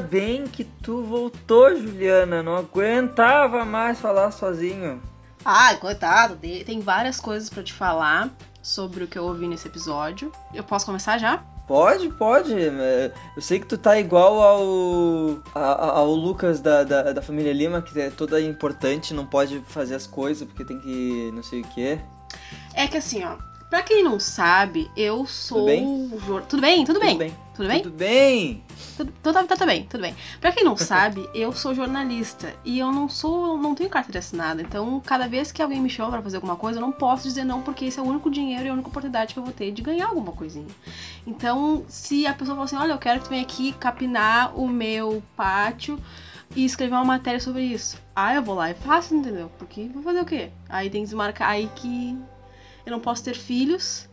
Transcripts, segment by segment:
Bem que tu voltou, Juliana. Não aguentava mais falar sozinho. Ai, coitado, de- tem várias coisas pra te falar sobre o que eu ouvi nesse episódio. Eu posso começar já? Pode, pode. é, Eu sei que tu tá igual ao, ao Lucas da, da, da família Lima, que é toda importante, não pode fazer as coisas porque tem que não sei o quê. É que assim, ó, pra quem não sabe, eu sou. bem? jor- Tudo bem? Tudo bem? Tudo bem. Tudo bem? Tudo bem. Tudo, tudo, tá, tá bem, tudo bem. Pra quem não sabe, eu sou jornalista e eu não sou, não tenho carteira assinada. Então, cada vez que alguém me chama pra fazer alguma coisa, eu não posso dizer não, porque esse é o único dinheiro e a única oportunidade que eu vou ter de ganhar alguma coisinha. Então, se a pessoa fala assim, olha, eu quero que tu venha aqui capinar o meu pátio e escrever uma matéria sobre isso. Ah, eu vou lá e faço, entendeu? Porque vou fazer o quê? Aí tem que desmarcar aí que eu não posso ter filhos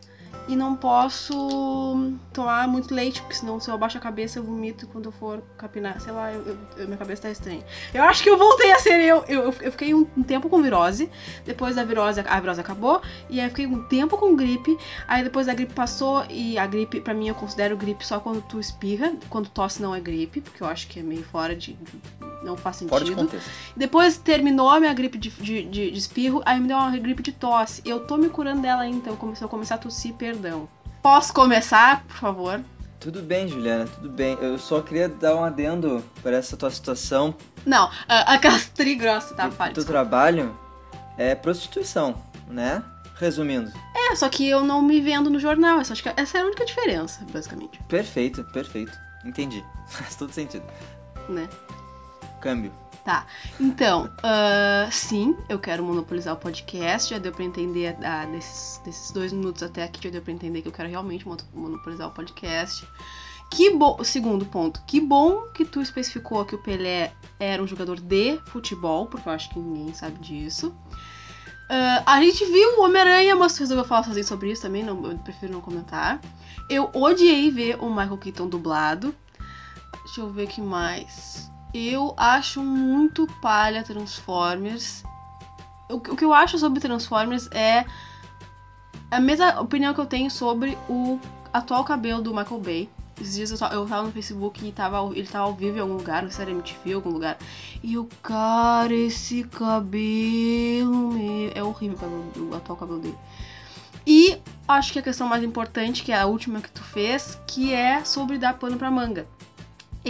e não posso tomar muito leite, porque senão se eu abaixo a cabeça eu vomito quando eu for capinar. Sei lá, eu, eu- eu- minha cabeça tá estranha. Eu acho que eu voltei a ser eu. Eu, eu- eu fiquei um, um tempo com virose, depois da virose, a virose acabou, e aí eu fiquei um tempo com gripe, aí depois a gripe passou, e a gripe, pra mim, eu considero gripe só quando tu espirra, quando tosse não é gripe, porque eu acho que é meio fora de. não faz sentido. Fora de contexto. Depois terminou a minha gripe de, de, de- de espirro, aí me deu uma gripe de tosse. Eu tô me curando dela ainda, então come- se eu começar a tossir, perdão. Posso começar, por favor? Tudo bem, Juliana, tudo bem. Eu só queria dar um adendo para essa tua situação. Não, a, a castri grossa, tá? O Fale. teu trabalho é prostituição, né? Resumindo. É, só que eu não me vendo no jornal. Essa, acho que essa é a única diferença, basicamente, Perfeito, perfeito. Entendi. Faz todo sentido. né? Câmbio. Tá. Então, ah, sim, eu quero monopolizar o podcast. Já deu pra entender ah, desses, desses dois minutos até aqui, já deu pra entender que eu quero realmente mono- monopolizar o podcast. Que bom. Segundo ponto, que bom que tu especificou que o Pelé era um jogador de futebol, porque eu acho que ninguém sabe disso. Ah, a gente viu o Homem-Aranha, mas tu resolveu falar sozinho sobre isso também, não, eu prefiro não comentar. Eu odiei ver o Michael Keaton dublado. Deixa eu ver o que mais. Eu acho muito palha Transformers. O, o que eu acho sobre Transformers é a mesma opinião que eu tenho sobre o atual cabelo do Michael Bay. Esses dias eu, eu tava no Facebook e tava, ele tava ao vivo em algum lugar, não sei se MTV, algum lugar. E eu, cara, esse cabelo meu. É horrível o, cabelo- o atual cabelo dele. E acho que a questão mais importante, que é a última que tu fez, que é sobre dar pano pra manga.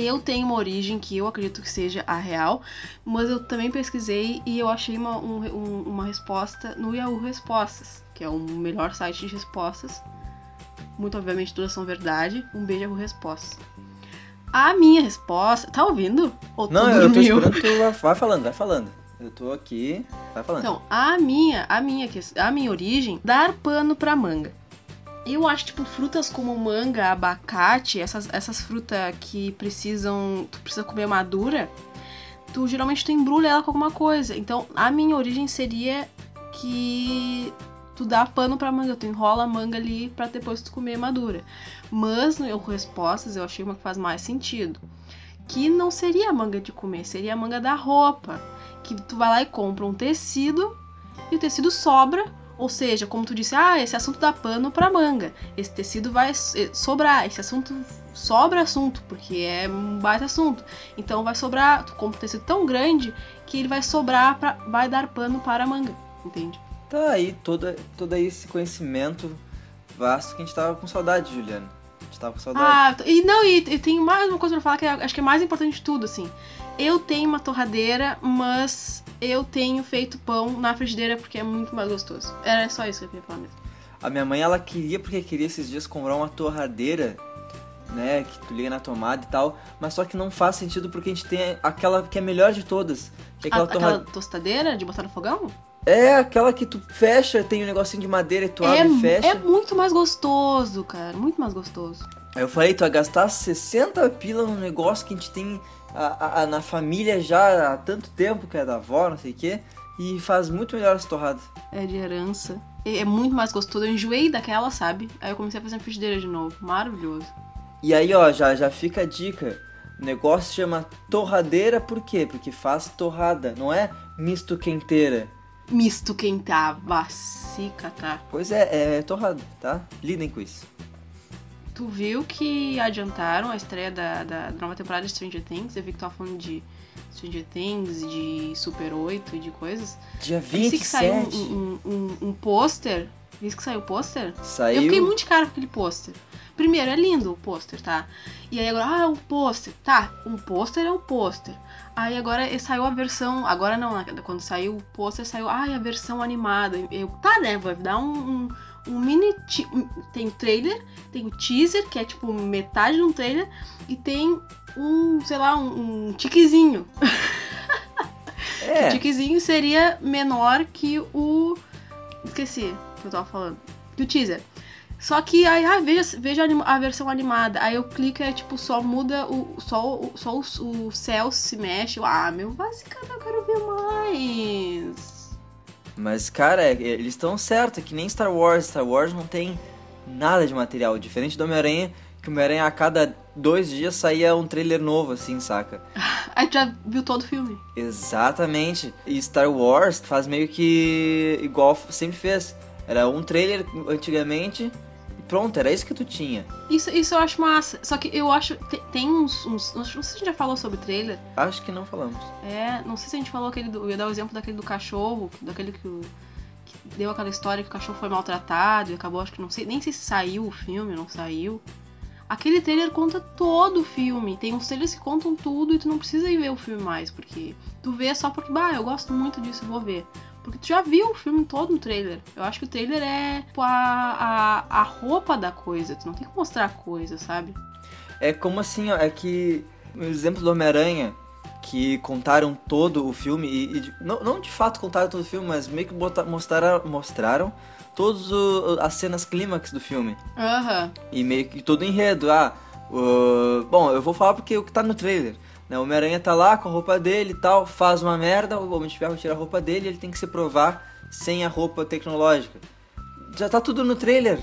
Eu tenho uma origem que eu acredito que seja a real, mas eu também pesquisei e eu achei uma, um- um- uma resposta no Yahoo Respostas, que é o melhor site de respostas. Muito obviamente todas são verdade. Um beijo Yahoo Respostas. A minha resposta. Tá ouvindo? Ou Não, eu tô esperando tu. Vai falando, vai falando. Eu tô aqui. Vai falando. Então, a minha, a minha, a minha origem, dar pano pra manga. Eu acho, tipo, frutas como manga, abacate, essas, essas frutas que precisam. Tu precisa comer madura, tu geralmente tu embrulha ela com alguma coisa. Então, a minha origem seria que tu dá pano pra manga, tu enrola a manga ali pra depois tu comer madura. Mas no eu respostas eu achei uma que faz mais sentido. Que não seria a manga de comer, seria a manga da roupa. Que tu vai lá e compra um tecido e o tecido sobra. Ou seja, como tu disse, ah, esse assunto dá pano pra manga. Esse tecido vai eh, sobrar. Esse assunto sobra assunto, porque é um baita assunto. Então vai sobrar, tu compra um tecido tão grande que ele vai sobrar, pra, vai dar pano para a manga. Entende? Tá aí todo, todo esse conhecimento vasto que a gente tava com saudade, Juliana. A gente tava com saudade. Ah, e não, e, e tem mais uma coisa pra falar que é- acho que é mais importante de tudo, assim. Eu tenho uma torradeira, mas eu tenho feito pão na frigideira porque é muito mais gostoso. Era só isso que eu queria falar mesmo. A minha mãe, ela queria, porque queria esses dias comprar uma torradeira, né, que tu liga na tomada e tal, mas só que não faz sentido porque a gente tem aquela que é melhor de todas. É A- aquela aquela torra- tostadeira de botar no fogão? É aquela que tu fecha, tem um negocinho de madeira e tu É, abre e fecha. é muito mais gostoso, cara. Muito mais gostoso. Aí eu falei, tu vai gastar 60 pila num negócio que a gente tem a- a- na família já há tanto tempo, que é da avó, não sei o quê, e faz muito melhor as torradas. É de herança. É é muito mais gostoso. Eu enjoei daquela, sabe? Aí eu comecei a fazer frigideira de novo. Maravilhoso. E aí, ó, já, já fica a dica. O negócio chama torradeira por quê? Porque faz torrada, não é misto quenteira. Misto quentava, se catar. Pois é, é torrada, tá? Lidem com isso. Tu viu que adiantaram a estreia da, da nova temporada de Stranger Things? Eu vi que tu tava falando de Stranger Things, de Super 8 e de coisas. Dia Disse 27. que saiu um, um, um, um pôster. Disse que saiu o pôster? Saiu. Eu fiquei muito de cara com aquele pôster. Primeiro, é lindo o pôster, tá? E aí agora, ah, o pôster. Tá, um pôster é um pôster. Aí agora eh, saiu a versão. Agora não, né? quando saiu o pôster, saiu. Ah, a versão animada. Eu, tá, né? Vai dar um, um, um mini. Tem o trailer, tem o teaser, que é tipo metade de um trailer, e tem um, sei lá, um, um tiquezinho. É. O tiquezinho seria menor que o. Esqueci o que eu tava falando. Que o teaser. Só que aí, ah, veja, veja a versão animada. Aí eu clico e é tipo, só muda o. Só, o- só o, o céu se mexe. Ah, meu, vai se eu quero ver mais. Mas, cara, é- eles estão certos, é que nem Star Wars. Star Wars não tem nada de material. Diferente do Homem-Aranha, que o Homem-Aranha a cada dois dias saía um trailer novo, assim, saca? Aí já viu todo o filme. Exatamente. E Star Wars faz meio que igual sempre fez. Era um trailer antigamente pronto, era isso que tu tinha. Isso, isso eu acho massa. Só que eu acho. te- Tem uns. uns não sei se a gente já falou sobre trailer. Acho que não falamos. É, não sei se a gente falou aquele do. Eu ia dar o exemplo daquele do cachorro, daquele que, que deu aquela história que o cachorro foi maltratado e acabou, acho que não sei, nem sei se saiu o filme, não saiu. Aquele trailer conta todo o filme. Tem uns trailers que contam tudo e tu não precisa ir ver o filme mais, porque tu vê só porque, bah, eu gosto muito disso, vou ver. Porque tu já viu o filme todo no trailer. Eu acho que o trailer é tipo, a, a, a roupa da coisa. Tu não tem que mostrar a coisa, sabe? É como assim, ó, é que o exemplo do Homem-Aranha, que contaram todo o filme, e, e não, não de fato contaram todo o filme, mas meio que bota- mostraram, mostraram todas as cenas clímax do filme. Aham. E meio que todo o enredo. Ah, o- bom, eu vou falar porque o que tá no trailer. Né? O Homem-Aranha tá lá com a roupa dele e tal, faz uma merda, o Homem de Ferro tira a roupa dele ele tem que se provar sem a roupa tecnológica. Já tá tudo no trailer,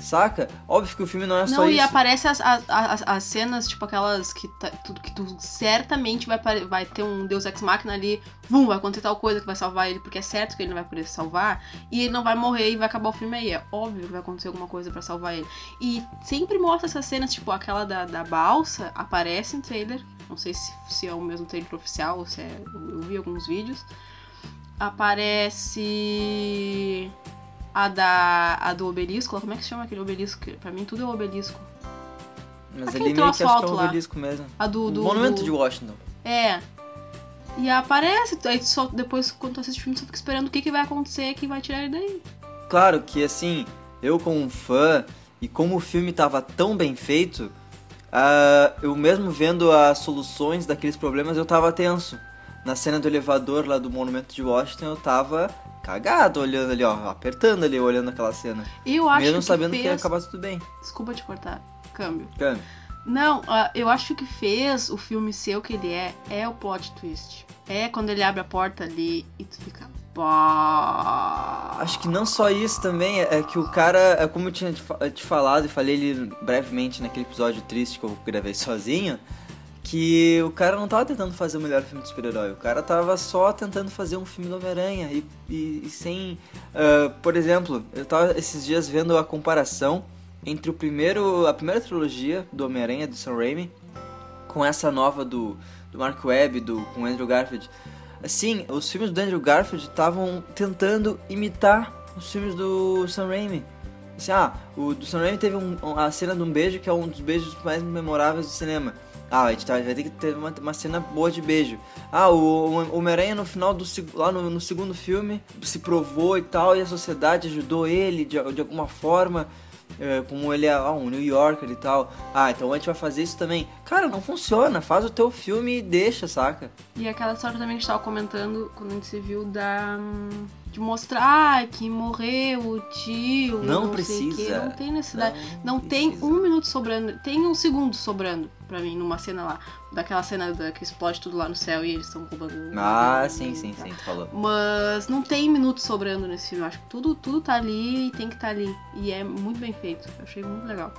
saca? Óbvio que o filme não é só Não, e isso. aparece as, as, as, as cenas, tipo aquelas que, tá, tudo, que tu certamente vai, vai ter um Deus Ex Machina ali, vum, vai acontecer tal coisa que vai salvar ele, porque é certo que ele não vai poder salvar, e ele não vai morrer e vai acabar o filme aí. É óbvio que vai acontecer alguma coisa pra salvar ele. E sempre mostra essas cenas, tipo aquela da, da balsa, aparece em trailer, não sei se, se é o mesmo trailer oficial ou se é. Eu vi alguns vídeos. Aparece. A da. A do obelisco, como é que se chama aquele obelisco? Pra mim tudo é obelisco. Mas Aquele ali meio que acho que é um alto lá. obelisco mesmo. A do. do o Monumento do- de Washington. É. E aparece, aí só depois, quando tu assiste o filme, tu fica esperando o que, que vai acontecer que vai tirar ele daí. Claro que assim, eu como um fã e como o filme tava tão bem feito, ah, eu mesmo vendo as soluções daqueles problemas, eu tava tenso. Na cena do elevador lá do Monumento de Washington, eu tava cagado olhando ali, ó, apertando ali, olhando aquela cena. Eu acho mesmo que sabendo fez... que ia acabar tudo bem. Desculpa te cortar. Câmbio. Câmbio. Não, ah, eu acho que o que fez o filme ser o que ele é, é o plot twist. É quando ele abre a porta ali e tu fica. Acho que não só isso também, é que o cara, é como eu tinha te falado e falei ele brevemente naquele episódio triste que eu gravei sozinho, que o cara não tava tentando fazer o melhor filme de super-herói, o cara tava só tentando fazer um filme do Homem-Aranha e, e- e sem. ah, por exemplo, eu tava esses dias vendo a comparação entre o primeiro, a primeira trilogia do Homem-Aranha, do Sam Raimi, com essa nova do, do Mark Webb, do, com Andrew Garfield. Assim, os filmes do Andrew Garfield estavam tentando imitar os filmes do Sam Raimi. Assim, ah, o do Sam Raimi teve um- a cena de um beijo que é um dos beijos mais memoráveis do cinema. Ah, a gente tá- vai ter que ter uma, uma cena boa de beijo. Ah, o, o Homem-Aranha no final do lá no, no segundo filme se provou e tal, e a sociedade ajudou ele de, de alguma forma. é, como ele é ah, um New Yorker e tal. Ah, então a gente vai fazer isso também. Cara, não funciona. Faz o teu filme e deixa, saca? E aquela história também que a gente tava comentando quando a gente se viu da. De mostrar que morreu o tio. Não sei o quê. precisa. Não tem necessidade. Não, tem precisa. um minuto sobrando. Tem um segundo sobrando pra mim numa cena lá. Daquela cena da, que explode tudo lá no céu e eles estão roubando. Ah, sim, sim, sim, tu falou. Mas não tem minuto sobrando nesse filme. Eu acho que tudo, tudo tá ali e tem que estar tá ali. E é muito bem feito. Eu achei muito legal.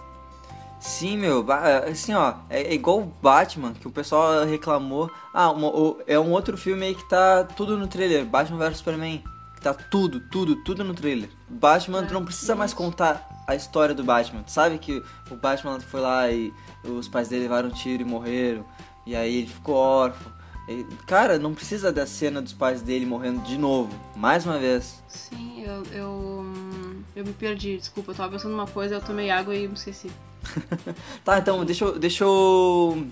Sim, meu, assim, ó, é, é igual o Batman, que o pessoal reclamou. Ah, uma- é um outro filme aí que tá tudo no trailer, Batman vs Superman. Tá tudo, tudo, tudo no trailer. Batman, tu não precisa mais contar a história do Batman. Tu sabe que o Batman foi lá e os pais dele levaram um tiro e morreram. E aí ele ficou órfão. E, cara, não precisa da cena dos pais dele morrendo de novo. Mais uma vez. Sim, eu, eu. hum, Eu me perdi, desculpa, eu tava pensando numa coisa, eu tomei água e me esqueci. Tá, então deixa eu, deixa eu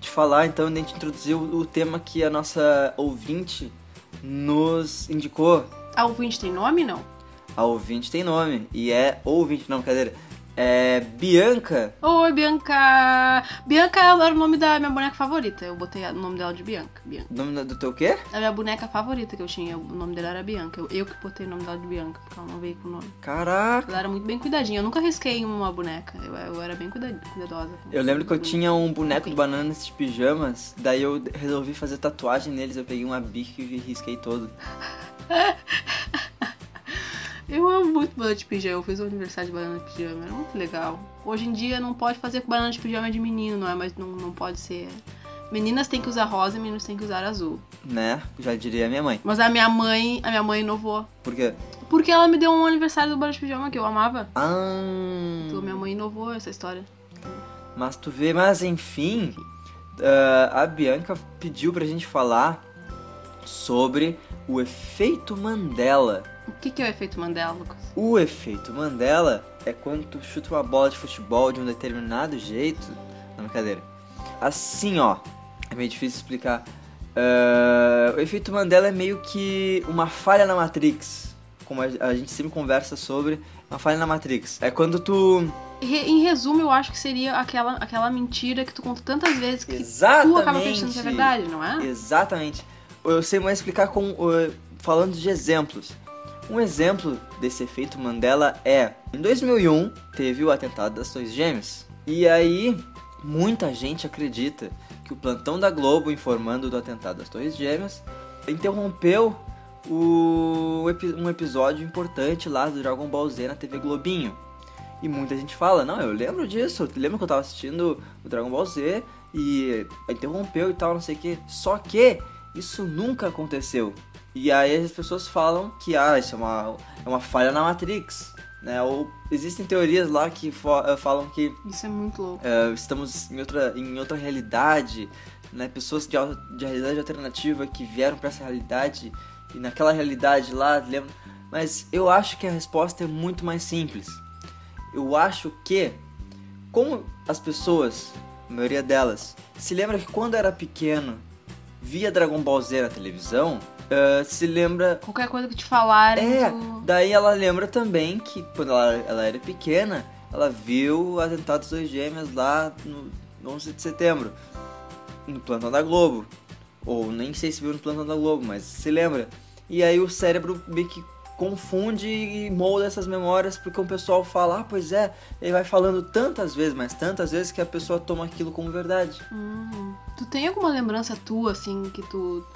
te falar, então, a gente introduzir o, o tema que a nossa ouvinte nos indicou. A ouvinte tem nome, não? A ouvinte tem nome. E é ouvinte, não, brincadeira. É Bianca. Oi, Bianca! Bianca era o nome da minha boneca favorita. Eu botei o nome dela de Bianca. Bianca. O nome do teu quê? A minha boneca favorita que eu tinha, o nome dela era Bianca. Eu, eu que botei o nome dela de Bianca, porque ela não veio com o nome. Caraca. Ela era muito bem cuidadinha. Eu nunca risquei uma boneca. Eu, eu era bem cuida- cuidadosa. Eu lembro que eu tinha um boneco do Bananas de pijamas, daí eu resolvi fazer tatuagem neles, eu peguei uma bique e risquei todo. Eu amo muito banana de pijama. Eu fiz o aniversário de banana de pijama. Era muito legal. Hoje em dia não pode fazer com banana de pijama de menino, não é? Mas não, não pode ser. Meninas têm que usar rosa e meninos têm que usar azul. Né? Já diria a minha mãe. Mas a minha mãe, a minha mãe inovou. Por quê? Porque ela me deu um aniversário do banana de pijama que eu amava. Ah. Então minha mãe inovou essa história. Mas tu vê, mas enfim, ah, a Bianca pediu pra gente falar sobre o efeito Mandela. O que, que é o efeito Mandela, Lucas? O efeito Mandela é quando tu chuta uma bola de futebol de um determinado jeito. Não, brincadeira. Assim, ó. É meio difícil explicar. Ah, o efeito Mandela é meio que uma falha na Matrix. Como a, gente sempre conversa sobre, uma falha na Matrix. É quando tu. Em resumo, eu acho que seria aquela, aquela mentira que tu conta tantas vezes que tu Exatamente. acaba acreditando que é verdade, não é? Exatamente. Eu sei mais explicar com, uh, falando de exemplos. Um exemplo desse efeito Mandela é, em 2001 teve o atentado das Torres Gêmeas. E aí muita gente acredita que o plantão da Globo informando do atentado das Torres Gêmeas interrompeu o, um episódio importante lá do Dragon Ball Z na TV Globinho. E muita gente fala, não, eu lembro disso, eu lembro que eu tava assistindo o Dragon Ball Z e interrompeu e tal, não sei o que. Só que isso nunca aconteceu. E aí as pessoas falam que ah, isso é uma, é uma falha na Matrix. Né? Ou existem teorias lá que eh, falam que Isso é muito louco. eh, estamos em outra, em outra realidade, né? Pessoas de, de realidade alternativa que vieram para essa realidade e naquela realidade lá, lembra? Mas eu acho que a resposta é muito mais simples. Eu acho que, como as pessoas, a maioria delas, se lembra que quando era pequeno via Dragon Ball Z na televisão, eh, se lembra Qualquer coisa que te falarem, é, tu... daí ela lembra também que quando ela, ela era pequena, ela viu o atentado dos dois gêmeos lá no 11 de setembro, no plantão da Globo. Ou nem sei se viu no plantão da Globo, mas se lembra. E aí o cérebro meio que confunde e molda essas memórias porque o pessoal fala, ah, pois é, ele vai falando tantas vezes, mas tantas vezes que a pessoa toma aquilo como verdade. Uhum. Tu tem alguma lembrança tua, assim, que tu.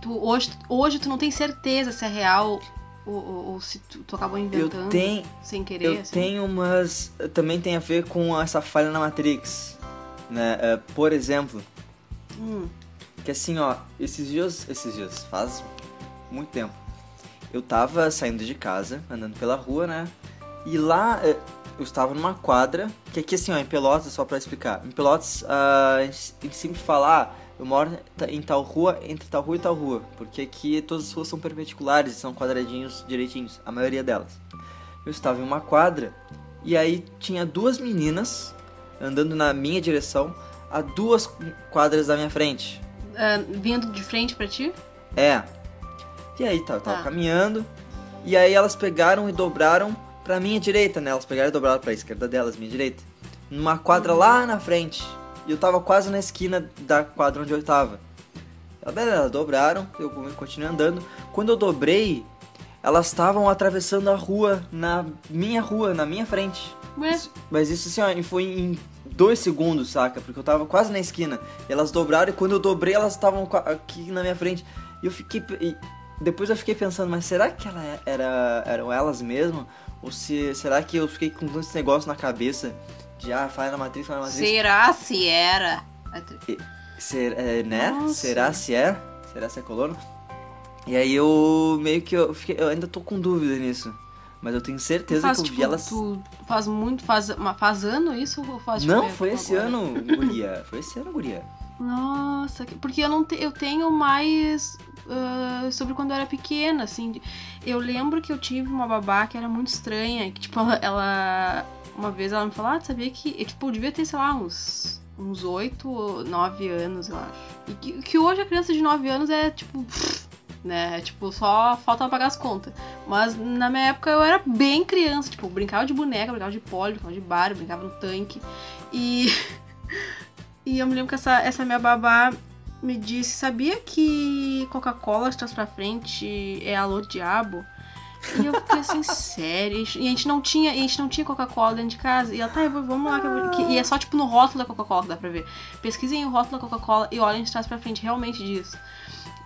Tu hoje, hoje tu não tem certeza se é real ou, ou- ou se tu, tu acabou Eu inventando tenho, sem querer? Eu assim? tenho umas. Também tem a ver com essa falha na Matrix. Né? É, por exemplo, Hum, que assim, ó, esses dias. Esses dias, faz muito tempo. Eu tava saindo de casa, andando pela rua, né? E lá é, eu estava numa quadra, que aqui assim, ó, em Pelotas, só pra explicar. Em Pelotas, ah, a gente sempre falar, ah, eu moro em tal rua, entre tal rua e tal rua. Porque aqui todas as ruas são perpendiculares, são quadradinhos direitinhos, a maioria delas. Eu estava em uma quadra, e aí tinha duas meninas andando na minha direção, a duas quadras da minha frente. ah, vindo de frente pra ti? É. E aí, tá, eu tava Tá. caminhando. E aí elas pegaram e dobraram pra minha direita, né? Elas pegaram e dobraram pra esquerda delas, minha direita. Numa quadra lá na frente. E eu tava quase na esquina da quadra onde eu tava. Ela, beleza, elas dobraram, eu continuei andando. Quando eu dobrei, elas estavam atravessando a rua, na minha rua, na minha frente. Isso- Mas isso assim, ó, foi em dois segundos, saca? Porque eu tava quase na esquina. E elas dobraram e quando eu dobrei, elas estavam aqui na minha frente. E eu fiquei. e depois eu fiquei pensando, mas será que ela é- era, eram elas mesmo? Ou se, será que eu fiquei com esse negócio na cabeça de ah, falha na matriz, falha na matriz? será se era? Ser, é, né? Nossa. Será se é? Será se é colono? E aí eu meio que eu, fiquei, eu ainda tô com dúvida nisso. Mas eu tenho certeza faz, que eu tipo, vi elas. tu faz muito, faz, faz ano isso ou faz tipo, Não, é, foi esse agora? ano, Guria. Foi esse ano, Guria. Nossa, que- porque eu não te- eu tenho mais ah, sobre quando eu era pequena, assim. Eu lembro que eu tive uma babá que era muito estranha, que tipo, ela, ela- uma vez ela me falou, ah, sabia que, eu, tipo, eu devia ter, sei lá, uns uns 8 ou 9 anos, eu acho. E que, que hoje a criança de 9 anos é tipo, né, é, tipo, só falta pagar as contas. Mas na minha época eu era bem criança, tipo, brincava de boneca, brincava de pole, brincava de bar, brincava no tanque. E E eu me lembro que essa, essa minha babá me disse, sabia que Coca-Cola de trás pra frente é alô diabo? E eu fiquei assim, sério. E a gente não tinha, a gente não tinha Coca-Cola dentro de casa. E ela, tá, vamos lá. Que vou... E é só tipo no rótulo da Coca-Cola que dá pra ver. Pesquisem o rótulo da Coca-Cola e olhem de trás pra frente, realmente disso.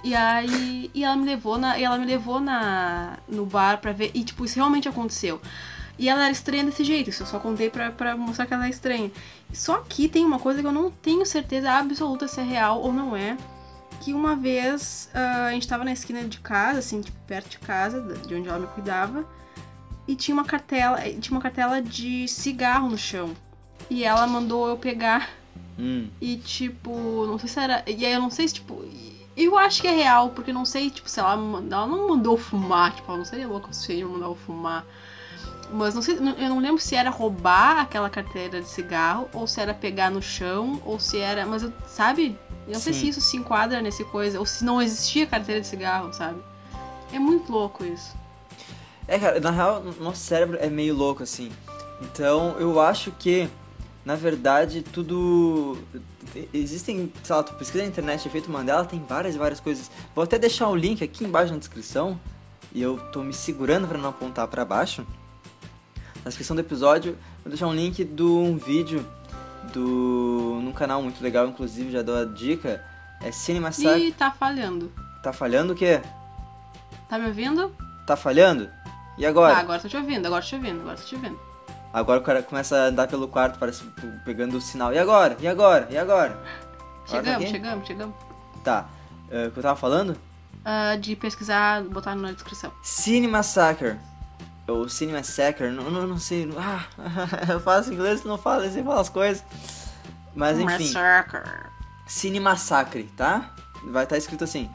E aí, e ela me levou na, e ela me levou na no bar pra ver e tipo, isso realmente aconteceu. E ela era estranha desse jeito, isso eu só contei pra, pra mostrar que ela é estranha. Só que tem uma coisa que eu não tenho certeza absoluta se é real ou não é. Que uma vez ah, a gente tava na esquina de casa, assim, tipo, perto de casa, de onde ela me cuidava, e tinha uma cartela, eh, tinha uma cartela de cigarro no chão. E ela mandou eu pegar Hum. e tipo, não sei se era. E aí eu não sei se, tipo. Eu acho que é real, porque não sei, tipo, se ela, ela não mandou fumar, tipo, ela não seria louca se ele mandar eu fumar. Mas não sei, eu não lembro se era roubar aquela carteira de cigarro, ou se era pegar no chão, ou se era. Mas eu, sabe? Eu não sei Sim. se isso se enquadra nesse coisa, ou se não existia carteira de cigarro, sabe? É muito louco isso. É, cara, na real, nosso cérebro é meio louco, assim. Então, eu acho que, na verdade, tudo. Existem, sei lá, tu pesquisa na internet, efeito Mandela, tem várias e várias coisas. Vou até deixar o link aqui embaixo na descrição. E eu tô me segurando pra não apontar pra baixo. Na descrição do episódio, vou deixar um link de um vídeo do. num canal muito legal, inclusive, já dou a dica. É Cinema Sac. Ih, tá falhando. Tá falhando o quê? Tá me ouvindo? Tá falhando? E agora? Ah, agora tô te ouvindo, agora tô te ouvindo, agora tô te ouvindo. Agora o cara começa a andar pelo quarto, parece pegando o sinal. E agora? E agora? E agora? Agora tá Chegamos, aqui? chegamos, chegamos. Tá. É, o que eu tava falando? Ah, de pesquisar, botar na descrição. Cine Massacre. Ou Cine Massacre, não, não, não sei. Ah, eu faço inglês, não falo, sei falar as coisas. Mas enfim. Cine Massacre, tá? Vai estar escrito assim.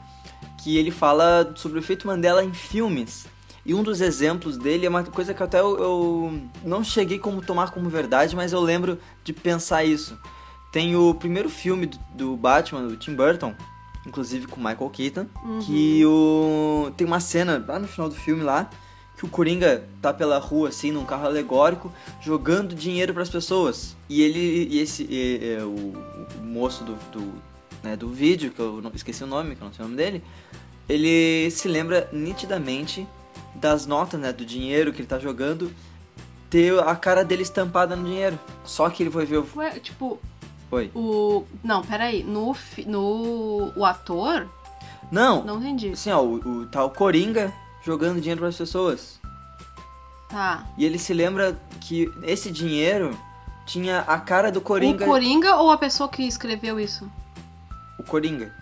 Que ele fala sobre o efeito Mandela em filmes. E um dos exemplos dele é uma coisa que até eu, eu não cheguei como tomar como verdade, mas eu lembro de pensar isso. Tem o primeiro filme do, do Batman, do Tim Burton, inclusive com Michael Keaton, que o tem uma cena lá no final do filme lá que o Coringa tá pela rua assim num carro alegórico jogando dinheiro para as pessoas. E ele e esse e- e- o, o moço do, do, né, do vídeo, que eu não esqueci o nome, que eu não sei o nome dele, ele se lembra nitidamente das notas, né, do dinheiro que ele tá jogando ter a cara dele estampada no dinheiro. Só que ele foi ver o Ué, tipo, Oi. o. Não, peraí. No. No. O ator? Não, Não entendi. assim, ó, o, o tal Coringa jogando dinheiro para as pessoas. Tá. E ele se lembra que esse dinheiro tinha a cara do Coringa. O Coringa ou a pessoa que escreveu isso? O Coringa.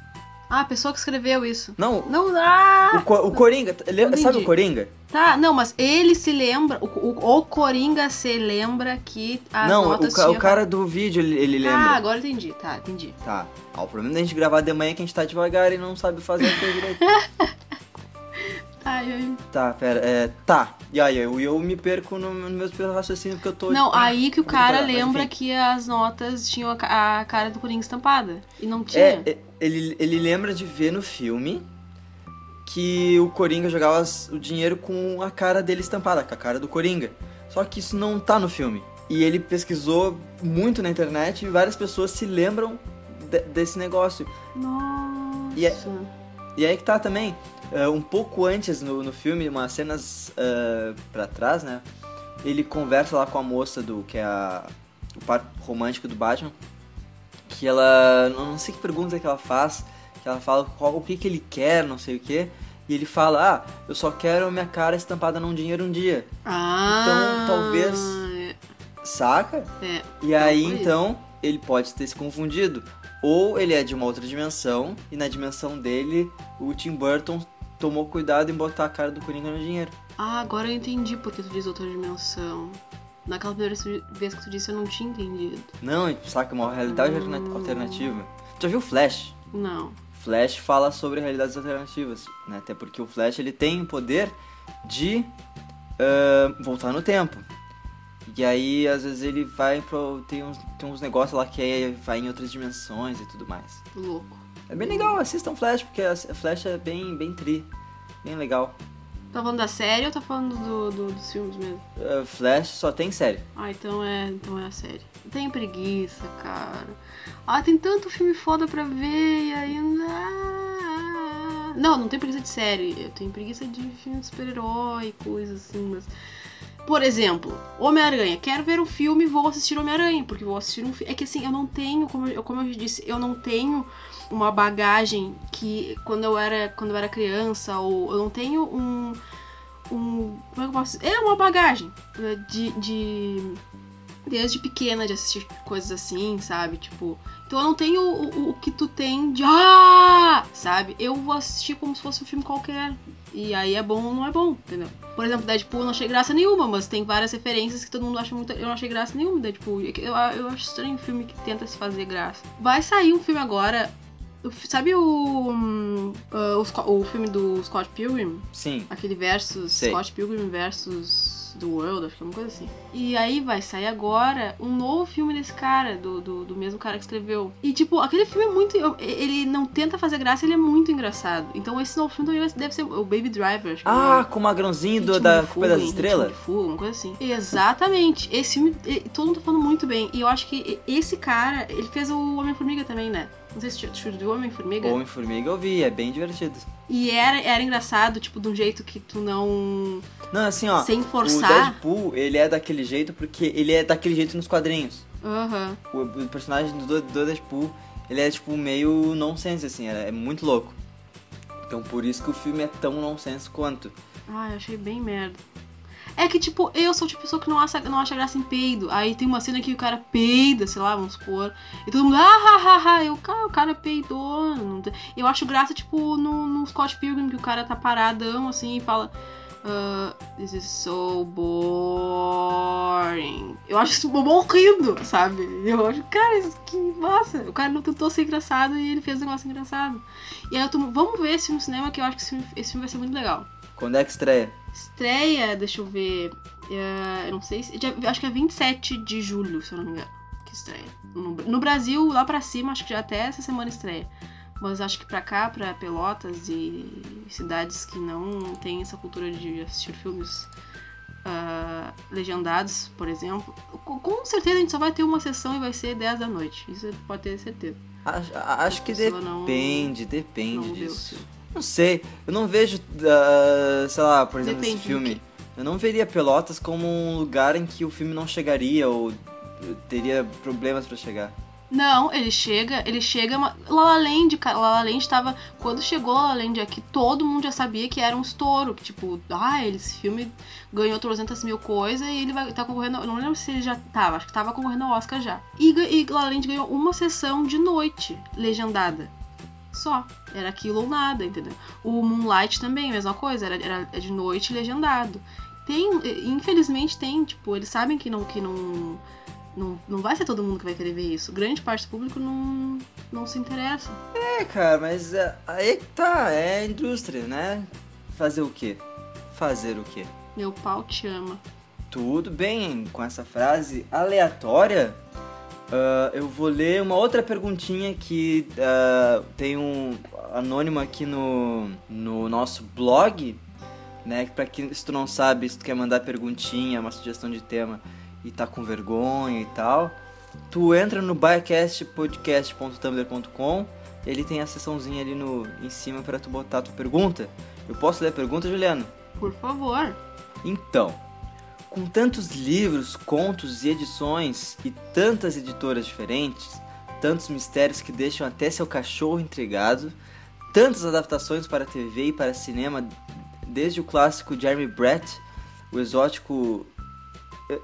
Ah, a pessoa que escreveu isso. Não, Não, ah! o, o Coringa. Lembra, sabe o Coringa? Tá, não, mas ele se lembra. O, o, o Coringa se lembra que as não, o, notas ca- o tinham- cara do vídeo ele, ele Ah, lembra. agora entendi. Tá, entendi. Tá. Ah, o problema da gente gravar de manhã é que a gente tá devagar e não sabe fazer as coisas direito. Ai, ai. Tá, pera. É, tá. E aí, eu, eu me perco no, no meu raciocínio porque eu tô. Não, aí que o cara lembra que as notas tinham a, a cara do Coringa estampada. E não tinha. É, é, ele, ele lembra de ver no filme que o Coringa jogava as- o dinheiro com a cara dele estampada, com a cara do Coringa. Só que isso não tá no filme. E ele pesquisou muito na internet e várias pessoas se lembram de- desse negócio. Nossa. E é- E aí que tá também, é, um pouco antes no, no filme, umas cenas é, pra trás, né? Ele conversa lá com a moça do que é a, o par romântico do Batman, que ela não sei que pergunta que ela faz, que ela fala qual, o que que ele quer, não sei o que, e ele fala, ah, eu só quero minha cara estampada num dinheiro um dia, Ah. Então, talvez- saca? É. E aí foi isso. então ele pode ter se confundido. Ou ele é de uma outra dimensão e na dimensão dele o Tim Burton tomou cuidado em botar a cara do Coringa no dinheiro. Ah, agora eu entendi porque tu diz outra dimensão. Naquela primeira vez que tu disse eu não tinha entendido. Não, saca, uma realidade Hum. alternativa. Tu já viu Flash? Não. Flash fala sobre realidades alternativas, né? Até porque o Flash ele tem o poder de ah, voltar no tempo. E aí, às vezes, ele vai pro. Tem uns, tem uns negócios lá que é, vai em outras dimensões e tudo mais. Louco. É bem legal, assistam Flash, porque a Flash é bem, bem tri. Bem legal. Tá falando da série ou tá falando do, do- dos filmes mesmo? Ah, Flash só tem série. Ah, então é, então é a série. Tenho preguiça, cara. Ah, tem tanto filme foda pra ver e ainda. Ah. Não, não tenho preguiça de série. Eu tenho preguiça de filme de super-herói, coisas assim, mas. Por exemplo, Homem-Aranha. Quero ver o filme, vou assistir Homem-Aranha, porque vou assistir um filme. É que assim, eu não tenho, como eu, como eu disse, eu não tenho uma bagagem que quando eu era, quando eu era criança, ou eu não tenho um. um como é que eu posso dizer? É uma bagagem né, de, de desde pequena de assistir coisas assim, sabe? Tipo, então eu não tenho o, o- o que tu tem de ah, sabe? Eu vou assistir como se fosse um filme qualquer. E aí é bom ou não é bom, entendeu? Por exemplo, Deadpool eu não achei graça nenhuma, mas tem várias referências que todo mundo acha muito. Eu não achei graça nenhuma Deadpool. Eu, eu acho estranho um filme que tenta se fazer graça. Vai sair um filme agora. Sabe o. hum, ah, o, o filme do Scott Pilgrim? Sim. Aquele versus Sei. Scott Pilgrim versus The World, acho que é uma coisa assim. E aí vai sair agora um novo filme desse cara, do, do, do mesmo cara que escreveu. E tipo, aquele filme é muito. Ele não tenta fazer graça, ele é muito engraçado. Então esse novo filme também deve ser o Baby Driver. Acho que é Ah, nome. com o magrãozinho do, da Culpa das Estrelas? Fuga, uma coisa assim. Exatamente. Esse filme, todo mundo tá falando muito bem. E eu acho que esse cara, ele fez o Homem-Formiga também, né? Não sei se tu viu Homem-Formiga. Homem-Formiga eu vi, é bem divertido. E era, era engraçado, tipo, de um jeito que tu não. Não, assim, ó. sem O forçar. Deadpool, ele é daquele jeito porque ele é daquele jeito nos quadrinhos. Aham. O, o personagem do, do Deadpool, ele é tipo meio nonsense, assim, é, é muito louco. Então por isso que o filme é tão nonsense quanto. Ai, eu achei bem merda. É que, tipo, eu sou tipo pessoa que não acha, não acha graça em peido. Aí tem uma cena que o cara peida, sei lá, vamos supor. E todo mundo, ah, ha, ha, ha. Eu, cara, o cara peidou. Eu acho graça, tipo, no, no Scott Pilgrim, que o cara tá paradão, assim, e fala... ah, This is so boring. Eu acho isso morrendo, sabe? Eu acho, cara, isso que massa. O cara não tentou ser engraçado e ele fez um negócio engraçado. E aí eu tô, vamos ver esse filme no cinema, que eu acho que esse filme, esse filme vai ser muito legal. Quando é que estreia? Estreia, deixa eu ver. é, eu não sei se. dia- Acho que é 27 de julho, se eu não me engano. Que estreia. No, no Brasil, lá pra cima, acho que já até essa semana estreia. Mas acho que pra cá, pra Pelotas e cidades que não têm essa cultura de assistir filmes ah, legendados, por exemplo, com, certeza a gente só vai ter uma sessão e vai ser 10 da noite. Isso pode ter certeza. Acho, acho que Pessoa não- depende, depende não disso. Não sei, eu não vejo, ah, sei lá, por exemplo, Depende esse filme. Eu não veria Pelotas como um lugar em que o filme não chegaria ou teria problemas pra chegar. Não, ele chega, ele chega. ma- La La Land, cara, La La Land tava. Quando chegou La La Land aqui, todo mundo já sabia que era um estouro. Que tipo, ah, esse filme ganhou 300 mil coisas e ele vai tá concorrendo. Eu não lembro se ele já tava, acho que tava concorrendo ao Oscar já. E, e La La Land ganhou uma sessão de noite, legendada. Só. Era aquilo ou nada, entendeu? O Moonlight também, mesma coisa, era, era de noite legendado. Tem, infelizmente tem, tipo, eles sabem que não, que não, não, não vai ser todo mundo que vai querer ver isso. Grande parte do público não, não se interessa. É, cara, mas é, aí tá, é a indústria, né? Fazer o quê? Fazer o quê? Meu pau te ama. Tudo bem, com essa frase aleatória, ah, eu vou ler uma outra perguntinha que ah, tem um anônimo aqui no, no nosso blog, né? Pra quem, se tu não sabe, se tu quer mandar perguntinha, uma sugestão de tema e tá com vergonha e tal, tu entra no biacastpodcast.tumblr.com ele tem a seçãozinha ali no, em cima pra tu botar a tua pergunta. Eu posso ler a pergunta, Juliana? Por favor. Então, com tantos livros, contos e edições e tantas editoras diferentes, tantos mistérios que deixam até seu cachorro intrigado, tantas adaptações para TV e para cinema, desde o clássico Jeremy Brett, o exótico eh,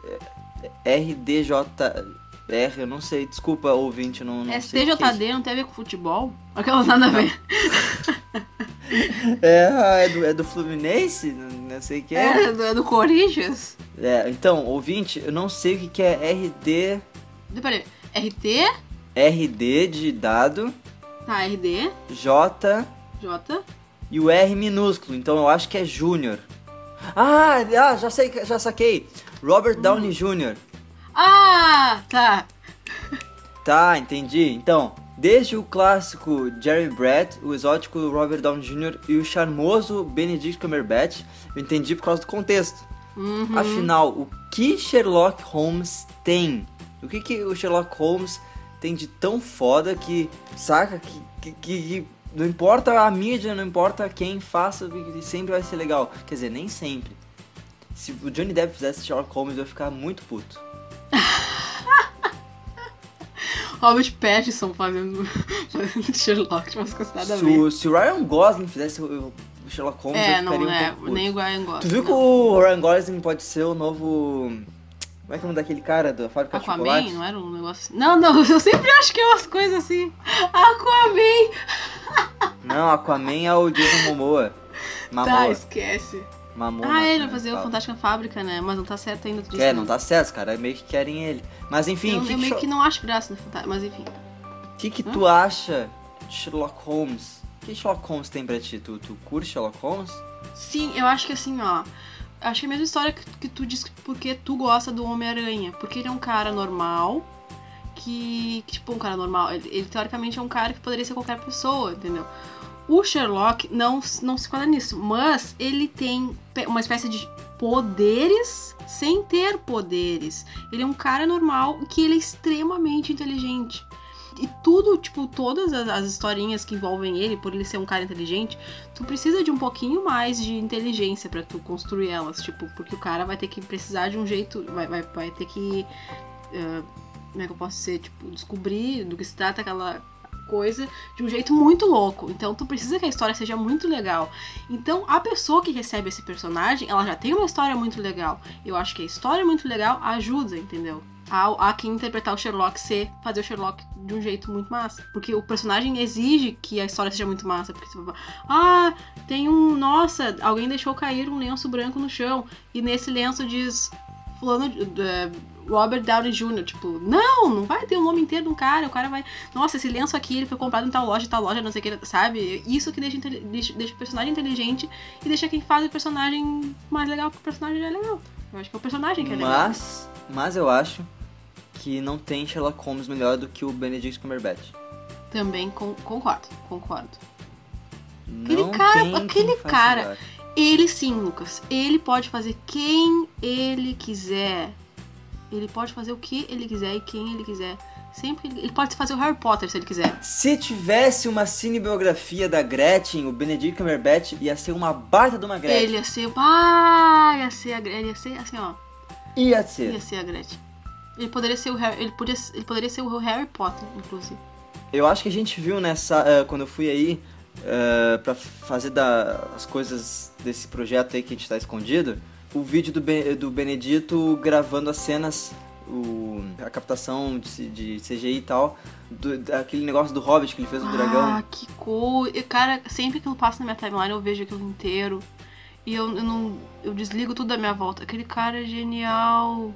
RDJR, eu não sei, desculpa ouvinte, não, não sei o que é não tem a ver com futebol? Aquela nada a ver. É, é do, é do Fluminense? Não sei o que é. É, do, é do Corinthians. É, então, ouvinte, eu não sei o que, que é RD. Peraí, RT, RD de dado, tá, RD, J J, e o R minúsculo, então eu acho que é Júnior. Ah, ah, já sei, já saquei. Robert Downey Jr. Ah, tá. Tá, entendi. Então, desde o clássico Jerry Brett, o exótico Robert Downey Jr. e o charmoso Benedict Cumberbatch, eu entendi por causa do contexto. Uhum. Afinal, o que Sherlock Holmes tem? O que, que o Sherlock Holmes tem de tão foda que, saca, que, que, que- que não importa a mídia, não importa quem faça, sempre vai ser legal. Quer dizer, nem sempre. Se o Johnny Depp fizesse Sherlock Holmes, eu ia ficar muito puto. Robert Pattinson fazendo, fazendo Sherlock, umas coisas nada a Se ver. o, se o Ryan Gosling fizesse o Sherlock Holmes, É, eu não, um é, pouco nem o Ryan gosta. Tu viu que não. o Ryan Gosling pode ser o novo... Como é que é o nome daquele cara da fábrica de Aquaman, chocolate? não era um negócio assim? Não, não, eu sempre acho que é umas coisas assim. Aquaman! Não, Aquaman é o Jason Momoa. Tá, Mamoa. esquece. Mamoa. Ah, ele vai né, fazer o. Fantástica Fábrica, né? Mas não tá certo ainda, tu disse. É, né? não tá certo, os caras meio que querem ele. Mas enfim, Eu, o que, eu que, meio que não acho graça no Fantástica, mas enfim. que, que tu acha de Sherlock Holmes? O que Sherlock Holmes tem pra ti? Tu, tu curte Sherlock Holmes? Sim, eu acho que assim, ó. Acho que é a mesma história que, que tu diz que porque tu gosta do Homem-Aranha. Porque ele é um cara normal. Que, que, tipo, um cara normal. Ele, ele, teoricamente é um cara que poderia ser qualquer pessoa, entendeu? O Sherlock não, não se enquadra nisso, mas ele tem uma espécie de poderes sem ter poderes. Ele é um cara normal que ele é extremamente inteligente. E tudo, tipo, todas as, as historinhas que envolvem ele, por ele ser um cara inteligente, tu precisa de um pouquinho mais de inteligência pra tu construir elas, tipo, porque o cara vai ter que precisar de um jeito, vai, vai, vai ter que, eh, como é que eu posso dizer, tipo, descobrir do que se trata aquela coisa de um jeito muito louco. Então tu precisa que a história seja muito legal. Então a pessoa que recebe esse personagem, ela já tem uma história muito legal. Eu acho que a história muito legal ajuda, entendeu? A, quem interpretar o Sherlock ser, fazer o Sherlock de um jeito muito massa. Porque o personagem exige que a história seja muito massa. Porque falar, ah, tem um. Nossa, alguém deixou cair um lenço branco no chão. E nesse lenço diz. Fulano. de- é, Robert Downey Jr. Tipo, não, não vai ter o nome inteiro de um cara. O cara vai. Nossa, esse lenço aqui ele foi comprado em tal loja, tal loja, não sei o que, sabe? Isso que deixa, deixa, deixa o personagem inteligente e deixa quem faz o personagem mais legal, porque o personagem é legal. Eu acho que é o personagem que é legal. Mas, mas eu acho que não tem Sherlock Holmes melhor do que o Benedict Cumberbatch. Também con- concordo, concordo. Não cara- tem quem aquele cara- melhor. Ele sim, Lucas. Ele pode fazer quem ele quiser. Ele pode fazer o que ele quiser e quem ele quiser. Sempre ele, pode fazer o Harry Potter se ele quiser. Se tivesse uma cinebiografia da Gretchen, o Benedict Cumberbatch ia ser uma baita de uma Gretchen. Ele ia ser. Ah, ia ser a Gretchen. Ia ser assim, ó. Ia ser. Ia ser a Gretchen. Ele poderia ser o Harry. Ele, podia, ele poderia ser o Harry Potter, inclusive. Eu acho que a gente viu nessa. eh, quando eu fui aí eh, pra fazer da- as coisas desse projeto aí que a gente tá escondido, o vídeo do, Be- do Benedito gravando as cenas, o, a captação de, de CGI e tal, do, daquele negócio do Hobbit que ele fez do dragão. Ah, que coisa. Cara, sempre que eu passo na minha timeline eu vejo aquilo inteiro. E eu, eu não. Eu desligo tudo da minha volta. Aquele cara é genial.